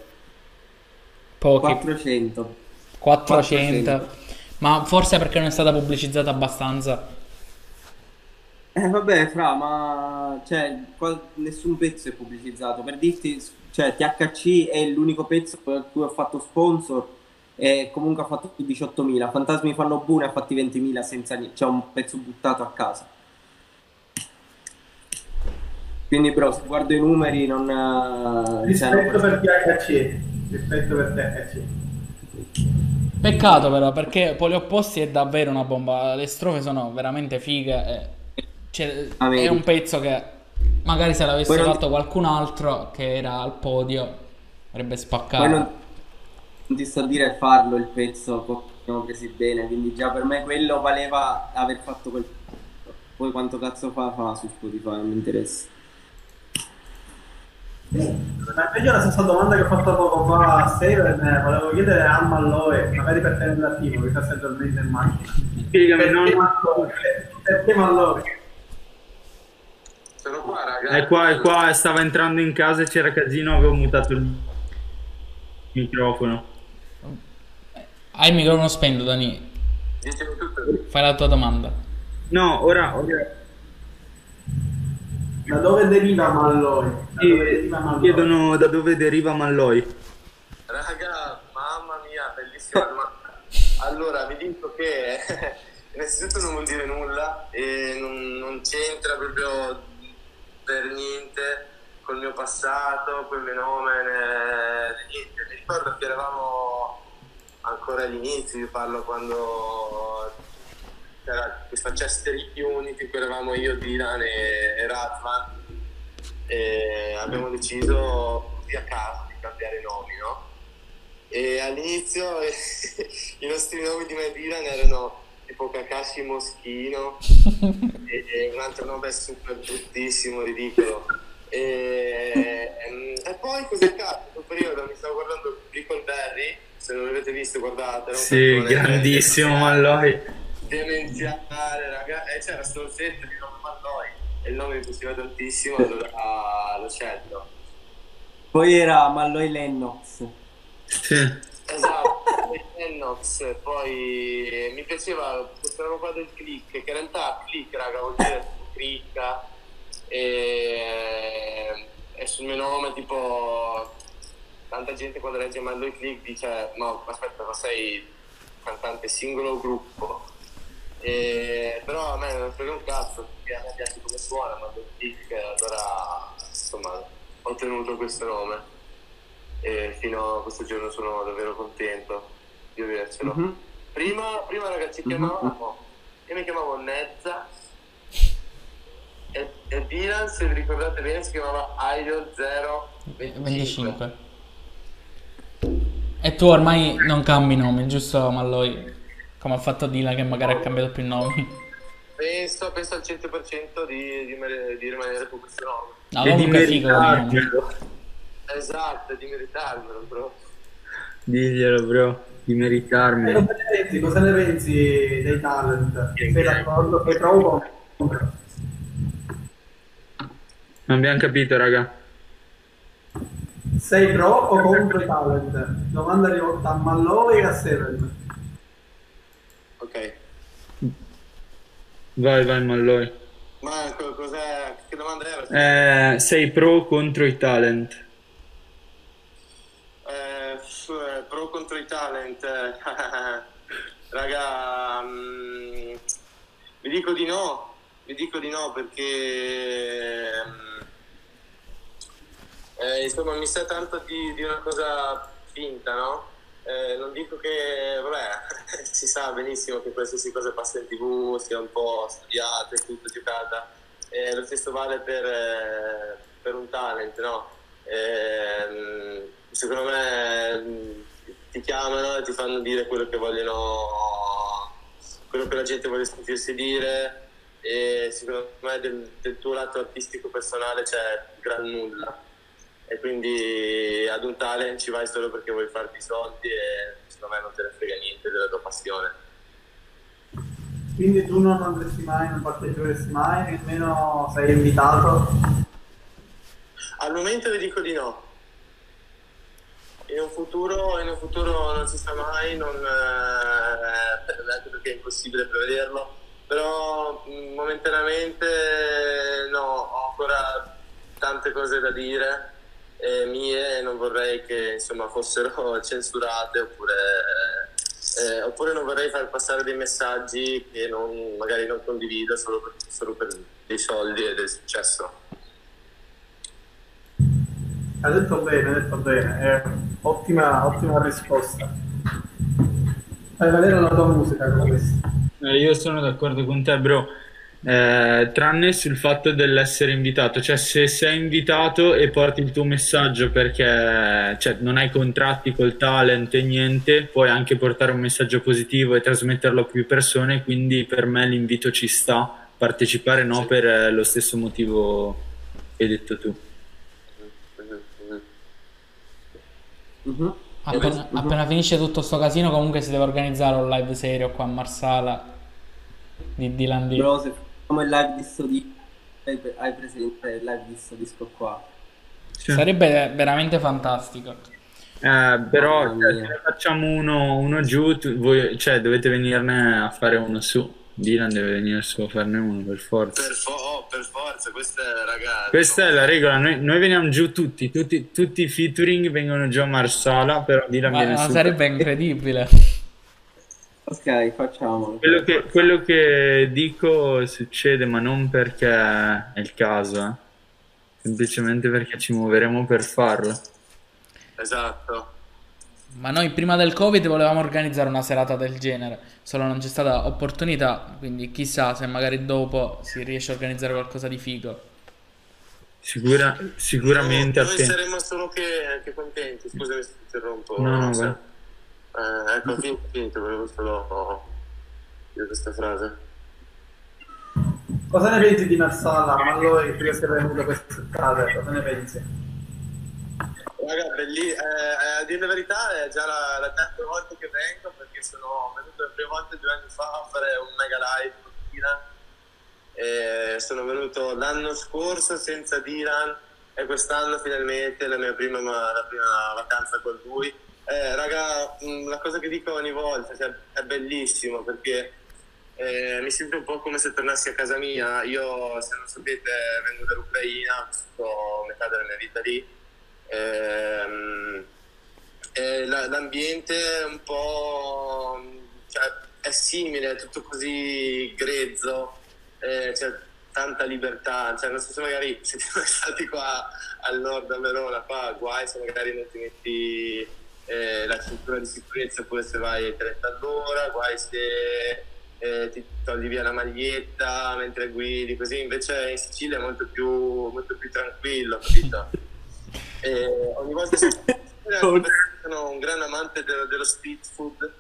Pochi. 400. 400. Ma forse perché non è stata pubblicizzata abbastanza. Eh vabbè, fra, ma cioè, qua- nessun pezzo è pubblicizzato. Per dirti, cioè, THC è l'unico pezzo per cui ho fatto sponsor e comunque ha fatto più di 18.000. Fantasmi fanno buone ha fatti 20.000 senza niente. C'è un pezzo buttato a casa. Quindi, bro, se guardo i numeri non... eh, Rispetto per THC. Rispetto per THC. Peccato però, perché Poliopposti è davvero una bomba. Le strofe sono veramente fighe. e- cioè, Ah, è un pezzo che magari se l'avesse non- fatto qualcun altro che era al podio avrebbe spaccato. Poi non, non ti so dire farlo il pezzo, poi abbiamo presi bene, quindi già per me quello valeva aver fatto quel. Poi quanto cazzo fa fa su Spotify, non mi interessa. Ma invece la stessa domanda che ho fatto poco fa a Steven, eh, volevo chiedere a Malloy, magari per te un attimo, che sta sempre dormendo in macchina. Spiegami, Perché no? Malloy? Perché Malloy? Sono qua, raga. È qua, è qua, stava entrando in casa e c'era casino, avevo mutato il microfono. Hai il microfono spento, Dani. Ditemi tutto. Fai la tua domanda. No, ora, ora Da dove deriva Malloy? Da dove deriva Malloy? chiedono da dove deriva Malloy. Raga, mamma mia, bellissima domanda. Allora, vi dico che innanzitutto non vuol dire nulla e non, non c'entra proprio per niente col mio passato, col mio nome, niente. Mi ricordo che eravamo ancora agli inizi, vi parlo quando c'era questa Chester Unity in cui eravamo io, Dylan e, e Ratman e abbiamo deciso così a caso di cambiare nomi, no? E all'inizio i nostri nomi di me e Dylan erano tipo Kakashi Moschino e, e un altro nome super bruttissimo, ridicolo. E, e poi così a caso, in quel periodo mi stavo guardando Brickleberry, se non l'avete visto guardate. era un Sì, grandissimo Malloy. Demenziale, raga. E c'era sto orsetto di nome Malloy e il nome mi piaceva tantissimo, allora l'ho scelto. Poi era Malloy Lennox. Sì. Esatto, poi Lennox, poi eh, mi piaceva questa roba qua del click, che in realtà click, raga, vuol dire clicca e, e sul mio nome tipo tanta gente quando legge Malloy Click dice no aspetta ma sei cantante singolo o gruppo E- però a me non frega un cazzo perché a me piace come suona Malloy Click allora insomma ho tenuto questo nome e fino a questo giorno sono davvero contento di avercelo Mhm. prima, prima ragazzi chiamavamo io mi chiamavo Nezza e, e Dylan se vi ricordate bene si chiamava Idol 025 25. E tu ormai non cambi nome, giusto Malloy? Come ha fatto Dylan che magari ha cambiato più nomi. penso, penso al 100% di, di, di rimanere con questo nome No, E di nome. meritarglielo. esatto di meritarmelo bro Diglielo, bro. di meritarmi. Eh, cosa, ne pensi, cosa ne pensi dei talent? Sei d'accordo? Sei pro o contro? Non abbiamo capito, raga. Sei pro o contro i talent? Domanda rivolta a Malloy e a Seven. Ok. Vai, vai, Malloy. Ma co- cos'è? Che domanda era? Eh, sei pro contro i talent? Eh, f- pro contro i talent. Raga, mm, vi dico di no. Vi dico di no perché... mm, eh, insomma, mi sa tanto di, di una cosa finta, no? Eh, non dico che, vabbè, si sa benissimo che qualsiasi cosa passa in tv sia un po' studiata e tutto giocata. Eh, lo stesso vale per, eh, per un talent, no? Ehm, secondo me mm, ti chiamano e ti fanno dire quello che vogliono, quello che la gente vuole sentirsi dire e secondo me del, del tuo lato artistico personale c'è gran nulla e quindi ad un talent ci vai solo perché vuoi farti i soldi e secondo me non te ne frega niente della tua passione. Quindi tu non andresti mai, non parteciperesti mai, nemmeno sei invitato. Al momento vi dico di no. In un futuro, in un futuro non si sa mai, non, eh, anche perché è impossibile prevederlo, però mh, momentaneamente no, ho ancora tante cose da dire eh, mie non vorrei che insomma fossero censurate oppure, eh, oppure non vorrei far passare dei messaggi che non- magari non condivido solo per, solo per dei soldi e del successo. Hai detto bene, hai detto bene, è ottima, ottima risposta. Fai valere la tua musica con questo. Eh, io sono d'accordo con te, bro. Eh, tranne sul fatto dell'essere invitato, cioè se sei invitato e porti il tuo messaggio perché cioè, non hai contratti col talent e niente, puoi anche portare un messaggio positivo e trasmetterlo a più persone, quindi per me l'invito ci sta, partecipare no per eh, lo stesso motivo che hai detto tu. Mhm. Appena, appena finisce tutto sto casino, comunque si deve organizzare un live serio qua a Marsala di Dylan D. Il live di sto disco, hai presente il live di sto disco qua? Sì. Sarebbe veramente fantastico. Eh, però cioè, mia. se ne facciamo uno, uno giù, tu- voi, cioè, dovete venirne a fare uno su. Dylan deve venire su a farne uno per forza. Per, fo- oh, per forza, questa è ragazzi. Questa è la regola, noi, noi veniamo giù tutti, tutti, tutti i featuring vengono giù a Marsala, però Dylan Ma, viene ma su. sarebbe incredibile. Ok, facciamolo. Quello che, quello che dico succede, ma non perché è il caso, eh. semplicemente perché ci muoveremo per farlo. Esatto. Ma noi prima del Covid volevamo organizzare una serata del genere, solo non c'è stata opportunità, quindi chissà se magari dopo si riesce a organizzare qualcosa di figo. Sicura- sicuramente Noi attento. saremo solo che, che contenti. Scusami se ti interrompo. No, no. Eh, ecco, finito, finito, volevo solo dire questa frase. Cosa ne pensi di Marsala? Ma lui, prima sei venuto quest'estate, cosa ne pensi? Raga, belli, eh, eh, a dire la verità è già la, la terza volta che vengo perché sono venuto la prima volta due anni fa a fare un mega live con Dylan e sono venuto l'anno scorso senza Dylan e quest'anno finalmente la mia prima, la prima vacanza con lui. Eh, raga, mh, la cosa che dico ogni volta cioè, è bellissimo perché eh, mi sento un po' come se tornassi a casa mia. Io, se non sapete, vengo dall'Ucraina, ho vissuto metà della mia vita lì. Ehm, e la- l'ambiente è un po' cioè, è simile, è tutto così grezzo, eh, c'è tanta libertà. Cioè, non so se magari siete mai stati qua al nord a Verona, qua guai se magari non ti metti eh, la cintura di sicurezza oppure se vai a 30 all'ora, guai se eh, ti togli via la maglietta mentre guidi, così invece in Sicilia è molto più, molto più tranquillo, capito? E ogni volta che sono un gran amante dello, dello street food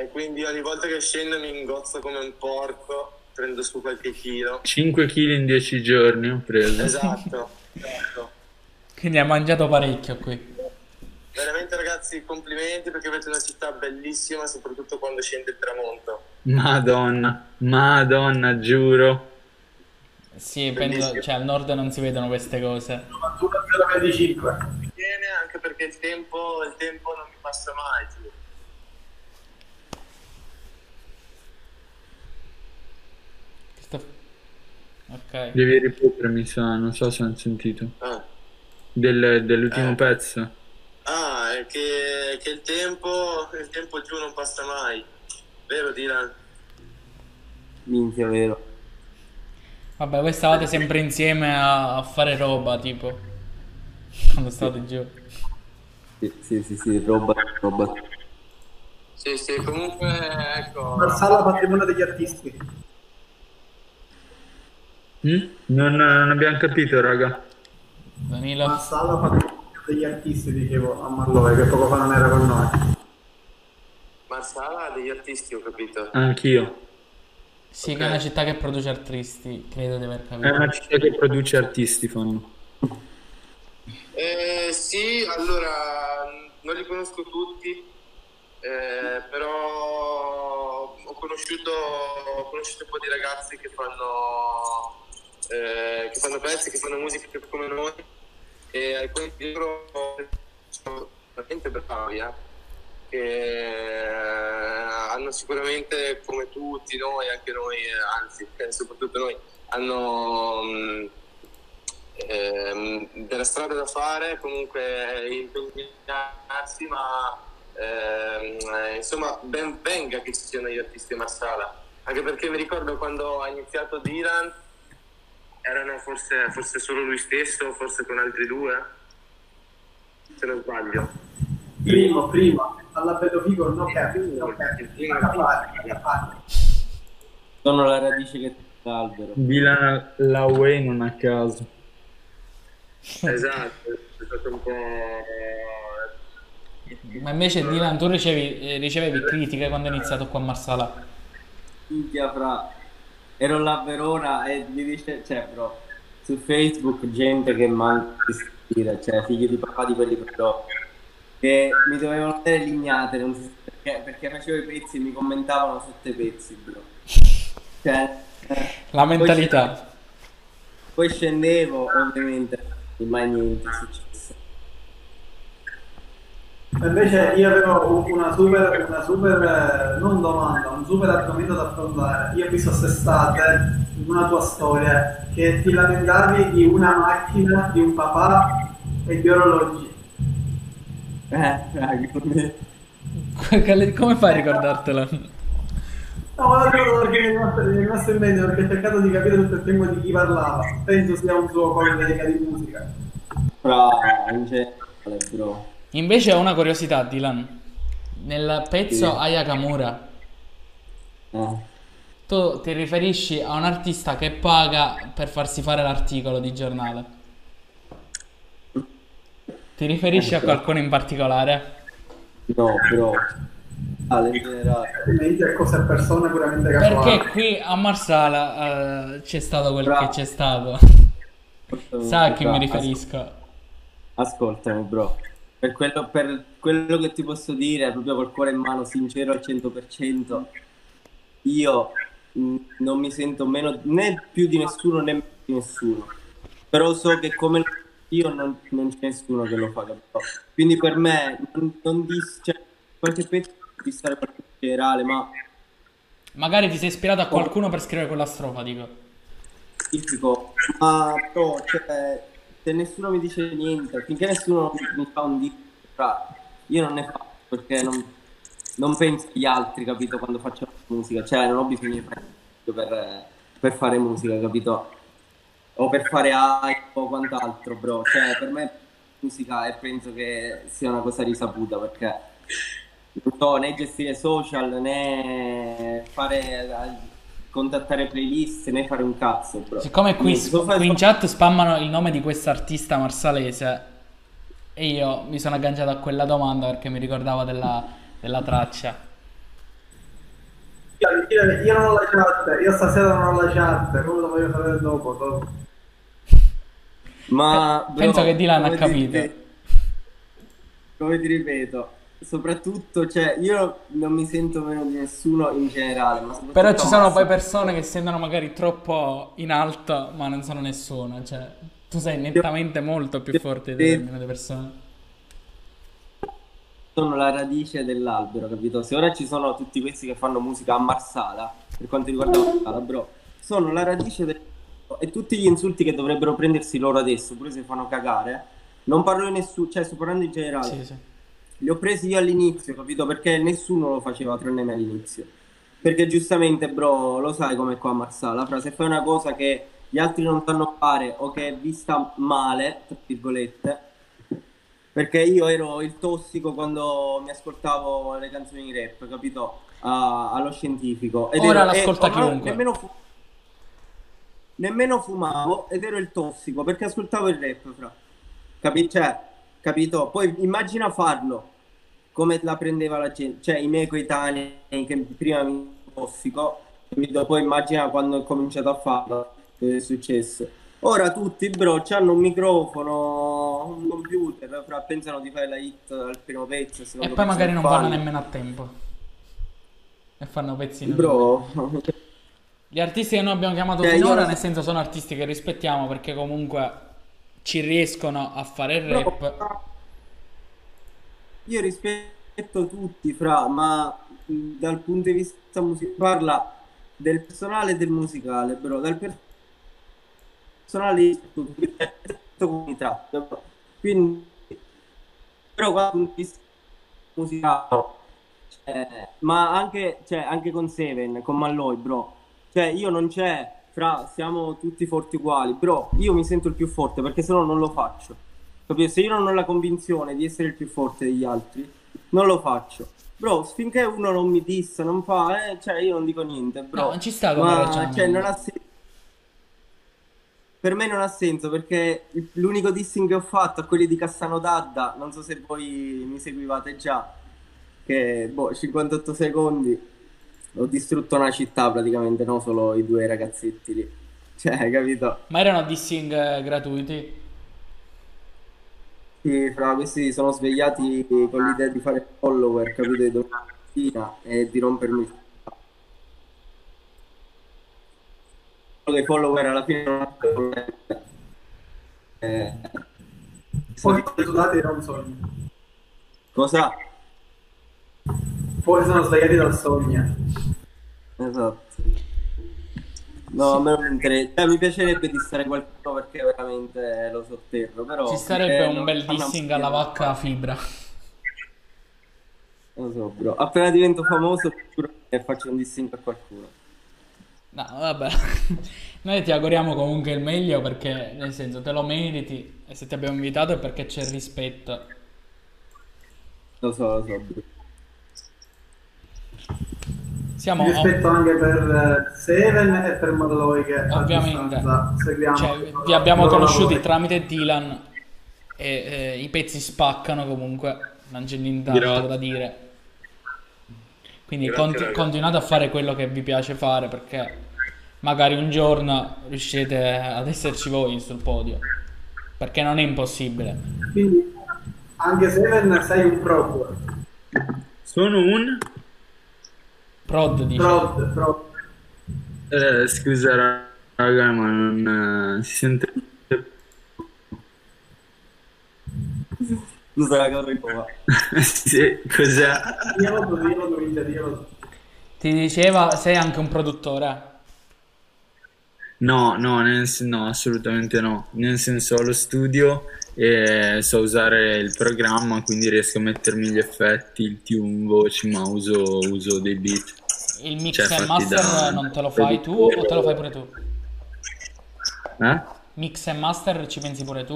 e quindi ogni volta che scendo mi ingozzo come un porco, prendo su qualche chilo. 5 kg in 10 giorni ho preso. Esatto, esatto. Quindi ha mangiato parecchio qui. veramente ragazzi complimenti perché avete una città bellissima, soprattutto quando scende il tramonto. Madonna, madonna, giuro. Sì, penso, cioè al nord non si vedono queste cose. 1,25. Viene anche perché il tempo, il tempo non mi passa mai. Che sto- Ok. Devi ripetere, mi sa, non so se hanno sentito. Ah. Del- dell'ultimo Eh. pezzo. Ah, è che, che il tempo, il tempo giù non passa mai. Vero Dylan? Minchia, vero. Vabbè, voi stavate sempre insieme a, a fare roba, tipo. Quando state giù. Sì, sì, sì, sì, roba, roba. Sì, sì, comunque ecco. Marsala patrimonio degli artisti. Mm? Non, non abbiamo capito, raga. Danilo. Marsala patrimonio degli artisti, dicevo a Marlove, che poco fa non era con noi. Marsala degli artisti, ho capito. Anch'io. Sì, che è una città che produce artisti, credo di aver È capito. una città che produce artisti, fanno. Eh, sì, allora non li conosco tutti, eh, però ho conosciuto, ho conosciuto un po' di ragazzi che fanno, eh, che fanno pezzi, che fanno musica come noi. E alcuni di loro sono veramente bravi, eh, che eh, hanno sicuramente come tutti noi, anche noi, eh, anzi soprattutto noi, hanno... mh, ehm, della strada da fare, comunque impegnarsi, ma ehm, eh, insomma ben venga che ci siano gli artisti a Marsala, anche perché mi ricordo quando ha iniziato Dylan erano forse, forse solo lui stesso, forse con altri due, se non sbaglio. Primo, primo, alla Bedofigo no cap, no cap, a fare, a fare. Sono la radice che l'albero. Dylan Laway non a caso. Esatto, è stato un po'... Ma invece Dylan, tu ricevi, eh, ricevevi critiche quando hai iniziato qua a Marsala? Minchia, fra. Ero là a Verona e mi dice, cioè, bro, su Facebook gente che manca di sentire, cioè, figli di papà di quelli però, che mi dovevano dare lignate, non so perché, perché facevo i pezzi e mi commentavano sotto i pezzi, bro. Cioè, eh, La mentalità. poi scendevo, ovviamente, mai niente è successo. Invece io avevo una super, una super, eh, non domanda, un super argomento da affrontare. Io ho visto quest'estate in una tua storia che ti lamentavi di una macchina, di un papà e di orologi. Eh, raga, come- Come fai a ricordartela? No, ma la ricordo perché mi è rimasto, mi è rimasto in mente perché ho cercato di capire tutto il tempo di chi parlava. Penso sia un suo collega di musica. fra, in generale, bro. Invece ho una curiosità, Dylan. Nel pezzo Sì. Ayakamura, Eh. tu ti riferisci a un artista che paga per farsi fare l'articolo di giornale? Ti riferisci a qualcuno in particolare? No, bro. Ah, in generale. E persone puramente casuali. Perché qui a Marsala eh, c'è stato quel Bravo. che c'è stato. Sa a chi mi riferisco. Ascoltami, bro. Per quello, per quello che ti posso dire, proprio col cuore in mano, sincero al 100%, io mh, non mi sento meno né più di nessuno né meno di nessuno. Però so che come io non, non c'è nessuno che lo fa, capito? Quindi per me non, non dis, cioè, qualche pezzo di stare qualche generale, ma Magari ti sei ispirato a qualcuno per scrivere quella strofa, dico. dico, ma bro, cioè, se nessuno mi dice niente, finché nessuno mi fa un fra, io non ne faccio perché non, non penso agli altri, capito, quando faccio musica, cioè non ho bisogno di fare per, per fare musica, capito? O per fare hype o quant'altro, bro, cioè per me musica e penso che sia una cosa risaputa perché non so né gestire social né fare contattare playlist né fare un cazzo bro. Siccome qui, so fare- qui in chat spammano il nome di quest'artista marsalese e io mi sono agganciato a quella domanda perché mi ricordavo della, della traccia. Io, io- io non ho la chat, io stasera non ho la chat, come lo voglio sapere dopo, dopo. ma bro, Penso che Dylan ha capito. dirti- come ti ripeto, soprattutto, cioè, io non mi sento meno di nessuno in generale. Ma Però ci sono poi persone che sentono magari troppo in alto, ma non sono nessuno. Cioè, tu sei nettamente molto più forte di determinate persone. Sono la radice dell'albero, capito? Se ora ci sono tutti questi che fanno musica a Marsala, per quanto riguarda Marsala, bro, sono la radice del... E tutti gli insulti che dovrebbero prendersi loro adesso, pure se fanno cagare, non parlo di nessuno, cioè sto parlando in generale. Sì, sì. Li ho presi io all'inizio, capito? Perché nessuno lo faceva tranne me all'inizio. Perché giustamente, bro, lo sai come qua a Marsala, fra se fai una cosa che gli altri non sanno fare o che è vista male, tra virgolette, perché io ero il tossico quando mi ascoltavo le canzoni rap, capito? A, allo scientifico. Ed Ora ero, l'ascolta e, chiunque. Nemmeno, fu- nemmeno fumavo ed ero il tossico perché ascoltavo il rap, fra. Capi- cioè, capito? Poi immagina farlo come la prendeva la gente, cioè i miei coetanei che prima mi tossico, capito? Poi immagina quando ho cominciato a farlo, cosa è successo. Ora tutti, bro, hanno un microfono, un computer, fra, pensano di fare la hit al primo pezzo. E poi magari non vanno nemmeno a tempo. E fanno pezzi Bro. Gli artisti che noi abbiamo chiamato eh, finora, io... nel senso, sono artisti che rispettiamo perché comunque ci riescono a fare il rap. No, io rispetto tutti, fra, ma dal punto di vista musicale parla del personale e del musicale, però dal personale comunità. Quindi, però dal punto di vista musicale, cioè, ma anche, cioè, anche con Seven, con Malloy, bro. Cioè, io non c'è fra siamo tutti forti uguali, però io mi sento il più forte perché se no non lo faccio. Capito? Se io non ho la convinzione di essere il più forte degli altri, non lo faccio. Bro, finché uno non mi dissa, non fa, eh, cioè io non dico niente, bro. No, non ci sta come Ma, cioè, non ha senso. Per me non ha senso perché l'unico dissing che ho fatto a quelli di Cassano Dadda, non so se voi mi seguivate già, che boh, 58 secondi, ho distrutto una città praticamente, non solo i due ragazzetti lì. Cioè, capito? Ma erano dissing eh, gratuiti? Sì, fra questi sono svegliati con l'idea di fare follower, capito? Di mattina e di rompermi il che follower alla fine non ha problema. Eh, Poi i risultati era un sogno. Cosa? Poi sono svegliati dal sogno. Esatto. No, a me non interessa. Cioè, mi piacerebbe di stare qualcuno perché veramente lo sotterro. Però Ci sarebbe un bel dissing alla vacca fibra. Lo so, bro. Appena divento famoso, faccio un dissing a qualcuno. No, vabbè. Noi ti auguriamo comunque il meglio perché, nel senso, te lo meriti e se ti abbiamo invitato è perché c'è rispetto. Lo so, lo so, bro. Siamo rispetto ov- anche per Seven e per Malloy che ovviamente. cioè, vi abbiamo conosciuti lavori. tramite Dylan e eh, i pezzi spaccano comunque. Non c'è nient'altro da dire. Quindi conti- continuate a fare quello che vi piace fare perché magari un giorno riuscite ad esserci voi sul podio. Perché non è impossibile. Quindi anche Seven sei un pro. Sono un Prod, dice. Prod, prod. Eh, scusa raga, ma non eh, si sente... Scusa raga, riprova. sì, cos'è? Ti diceva, sei anche un produttore? No, no, nel, no, assolutamente no. Nel senso, ho lo studio e so usare il programma, quindi riesco a mettermi gli effetti, il tune, voci, ma uso, uso dei beat. Il mix cioè, e master da... non te lo fai tu o te lo fai pure tu? Eh? Mix e master ci pensi pure tu?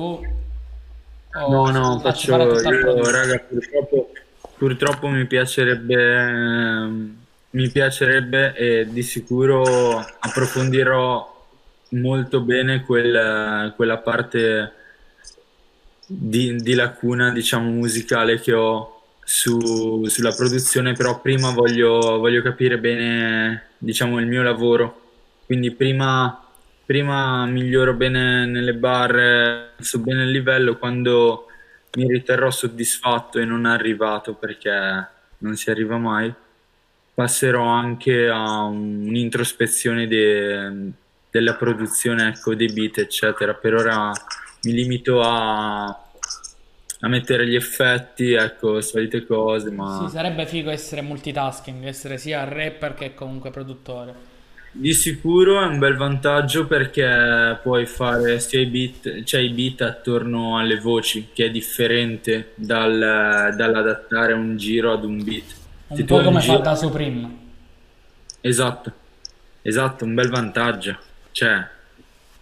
O no, no, faccio io, raga, purtroppo, purtroppo mi piacerebbe ehm, mi piacerebbe e di sicuro approfondirò molto bene quel, quella parte di, di, lacuna, diciamo, musicale che ho su, sulla produzione, però prima voglio, voglio, capire bene, diciamo, il mio lavoro. Quindi prima, prima miglioro bene nelle barre, so bene il livello, quando mi riterrò soddisfatto e non arrivato perché non si arriva mai, passerò anche a un'introspezione de, della produzione, ecco, dei beat, eccetera. Per ora mi limito a, a mettere gli effetti, ecco, solite cose, ma... Sì, sarebbe figo essere multitasking, essere sia rapper che comunque produttore. Di sicuro è un bel vantaggio perché puoi fare sia i beat, cioè i beat attorno alle voci, che è differente dal, dall'adattare un giro ad un beat. Un Se po' come giro... fa da Supreme. Esatto, esatto, un bel vantaggio. Cioè,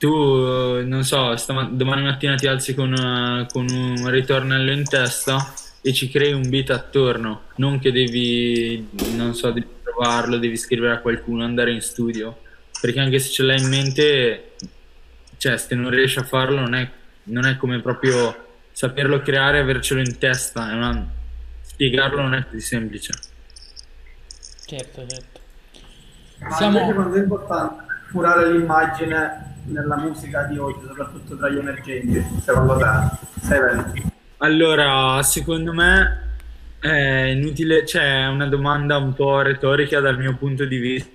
tu, non so, stam- domani mattina ti alzi con, con un ritornello in testa e ci crei un beat attorno, non che devi, non so, devi trovarlo, devi scrivere a qualcuno, andare in studio, perché anche se ce l'hai in mente, cioè se non riesci a farlo non è, non è come proprio saperlo creare e avercelo in testa, una... spiegarlo non è così semplice. Certo, certo. Siamo... quando è importante curare l'immagine nella musica di oggi, soprattutto tra gli emergenti, secondo te? Sei? Allora, secondo me è inutile, cioè è una domanda un po' retorica dal mio punto di vista.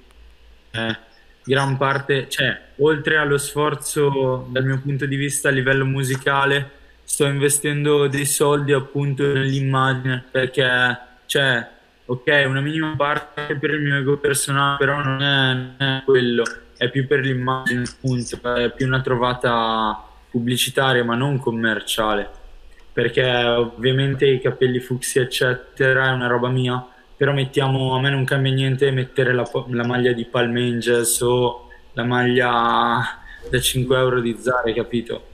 Eh, gran parte, cioè, oltre allo sforzo dal mio punto di vista a livello musicale, sto investendo dei soldi appunto nell'immagine perché, cioè, ok, una minima parte per il mio ego personale, però non è, non è quello, è più per l'immagine, appunto, è più una trovata pubblicitaria ma non commerciale. Perché ovviamente i capelli fucsia eccetera è una roba mia però mettiamo a me non cambia niente mettere la, la maglia di Palm Angels o la maglia da 5 euro di Zara capito?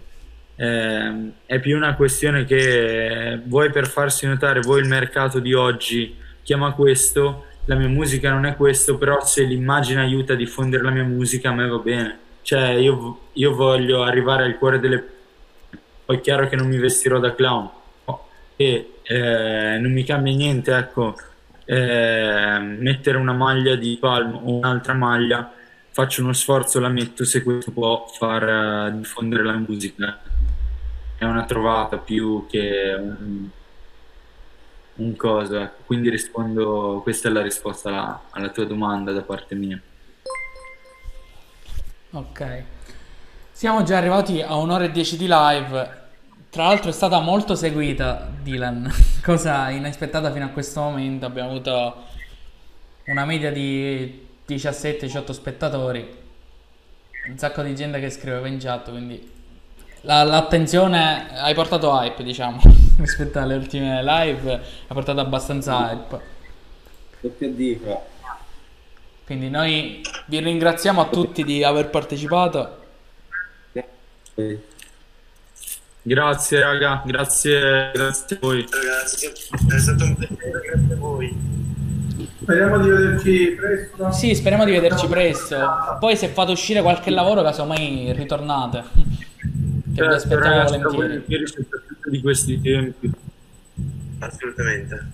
Eh, è più una questione che vuoi per farsi notare voi il mercato di oggi chiama questo la mia musica non è questo però se l'immagine aiuta a diffondere la mia musica a me va bene. Cioè io, io voglio arrivare al cuore delle poi è chiaro che non mi vestirò da clown. E eh, non mi cambia niente, ecco, eh, mettere una maglia di Palm o un'altra maglia, faccio uno sforzo, la metto se questo può far uh, diffondere la musica. È una trovata più che un, un coso, ecco. quindi rispondo, questa è la risposta alla, alla tua domanda da parte mia. Ok. Siamo già arrivati a un'ora e dieci di live. Tra l'altro è stata molto seguita Dylan, cosa inaspettata fino a questo momento. Abbiamo avuto una media di 17-18 spettatori, un sacco di gente che scriveva in chat, quindi la, l'attenzione hai portato hype, diciamo, rispetto alle ultime live, ha portato abbastanza hype. Che dico? Quindi noi vi ringraziamo a tutti di aver partecipato. Grazie raga, grazie, grazie a voi. Ragazzi, è stato un piacere, grazie a voi. Speriamo di vederci presto. Sì, speriamo di vederci presto. Poi se fate uscire qualche lavoro, casomai ritornate. Che vi Certo, aspettiamo ragazzi, volentieri. soprattutto di questi tempi. Assolutamente.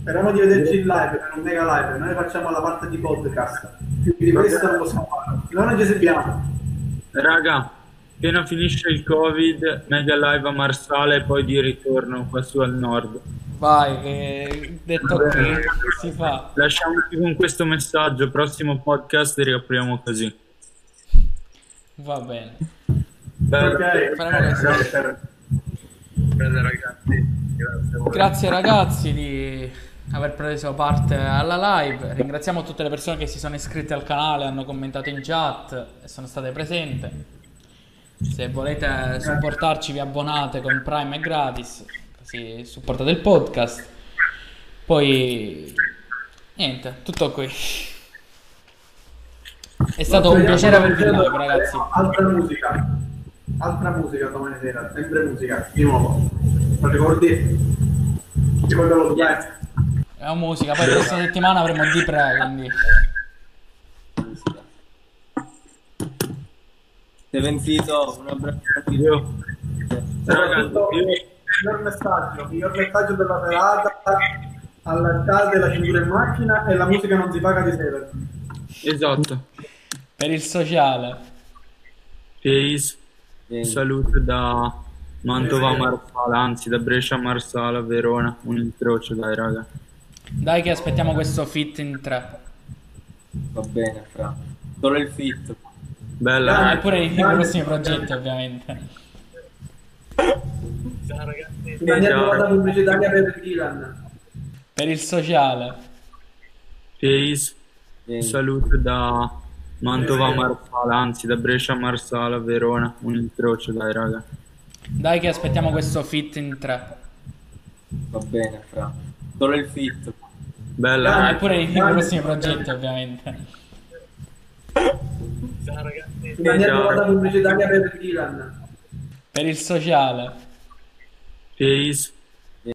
Speriamo di vederci in live, per un mega live. Noi facciamo la parte di podcast. Più di questo non possiamo fare. Non ci esibiamo. Raga, appena finisce il covid, mega live a Marsala e poi di ritorno qua su al nord. Vai, che detto qui si fa. Lasciamoci con questo messaggio, prossimo podcast riapriamo così. Va bene. Beh, Ok, faremo così. Bene ragazzi, grazie ragazzi di aver preso parte alla live. Ringraziamo tutte le persone che si sono iscritte al canale, hanno commentato in chat e sono state presenti. Se volete supportarci vi abbonate con Prime è gratis, così supportate il podcast. Poi niente, tutto qui. È stato un piacere avervi live ragazzi. Altra musica. Altra musica domani sera. Sempre musica. Di nuovo. Lo ricordi? Ricordalo tu, dai. È una musica, poi questa settimana avremo di pre, quindi Steven Fito, un abbraccio io, raga, Soprattutto, io, miglior messaggio, miglior messaggio della serata. Allacciate la cintura in macchina e la musica non si paga di sera. esatto. per il sociale. Peace, Vieni. saluto da Mantova Marsala, anzi da Brescia a Marsala, Verona, un incrocio dai raga. Dai che aspettiamo questo fit in tre. Va bene, fra. Solo il fit. Bella. Ah, e pure i prossimi progetti ovviamente. Ciao ragazzi. Rimaniamo ciao. la pubblicitaria per Dylan. Per il sociale. Peace. Vieni. Salute da Mantova Marsala, anzi da Brescia a Marsala, Verona, un incrocio dai raga. Dai che aspettiamo questo fit in tre. Va bene, fra. Solo il fit. Bella. Ah, e pure i prossimi progetti ovviamente. Ciao ragazzi. Rimaniamo ciao. la pubblicitaria per Dylan. Per il sociale. Peace.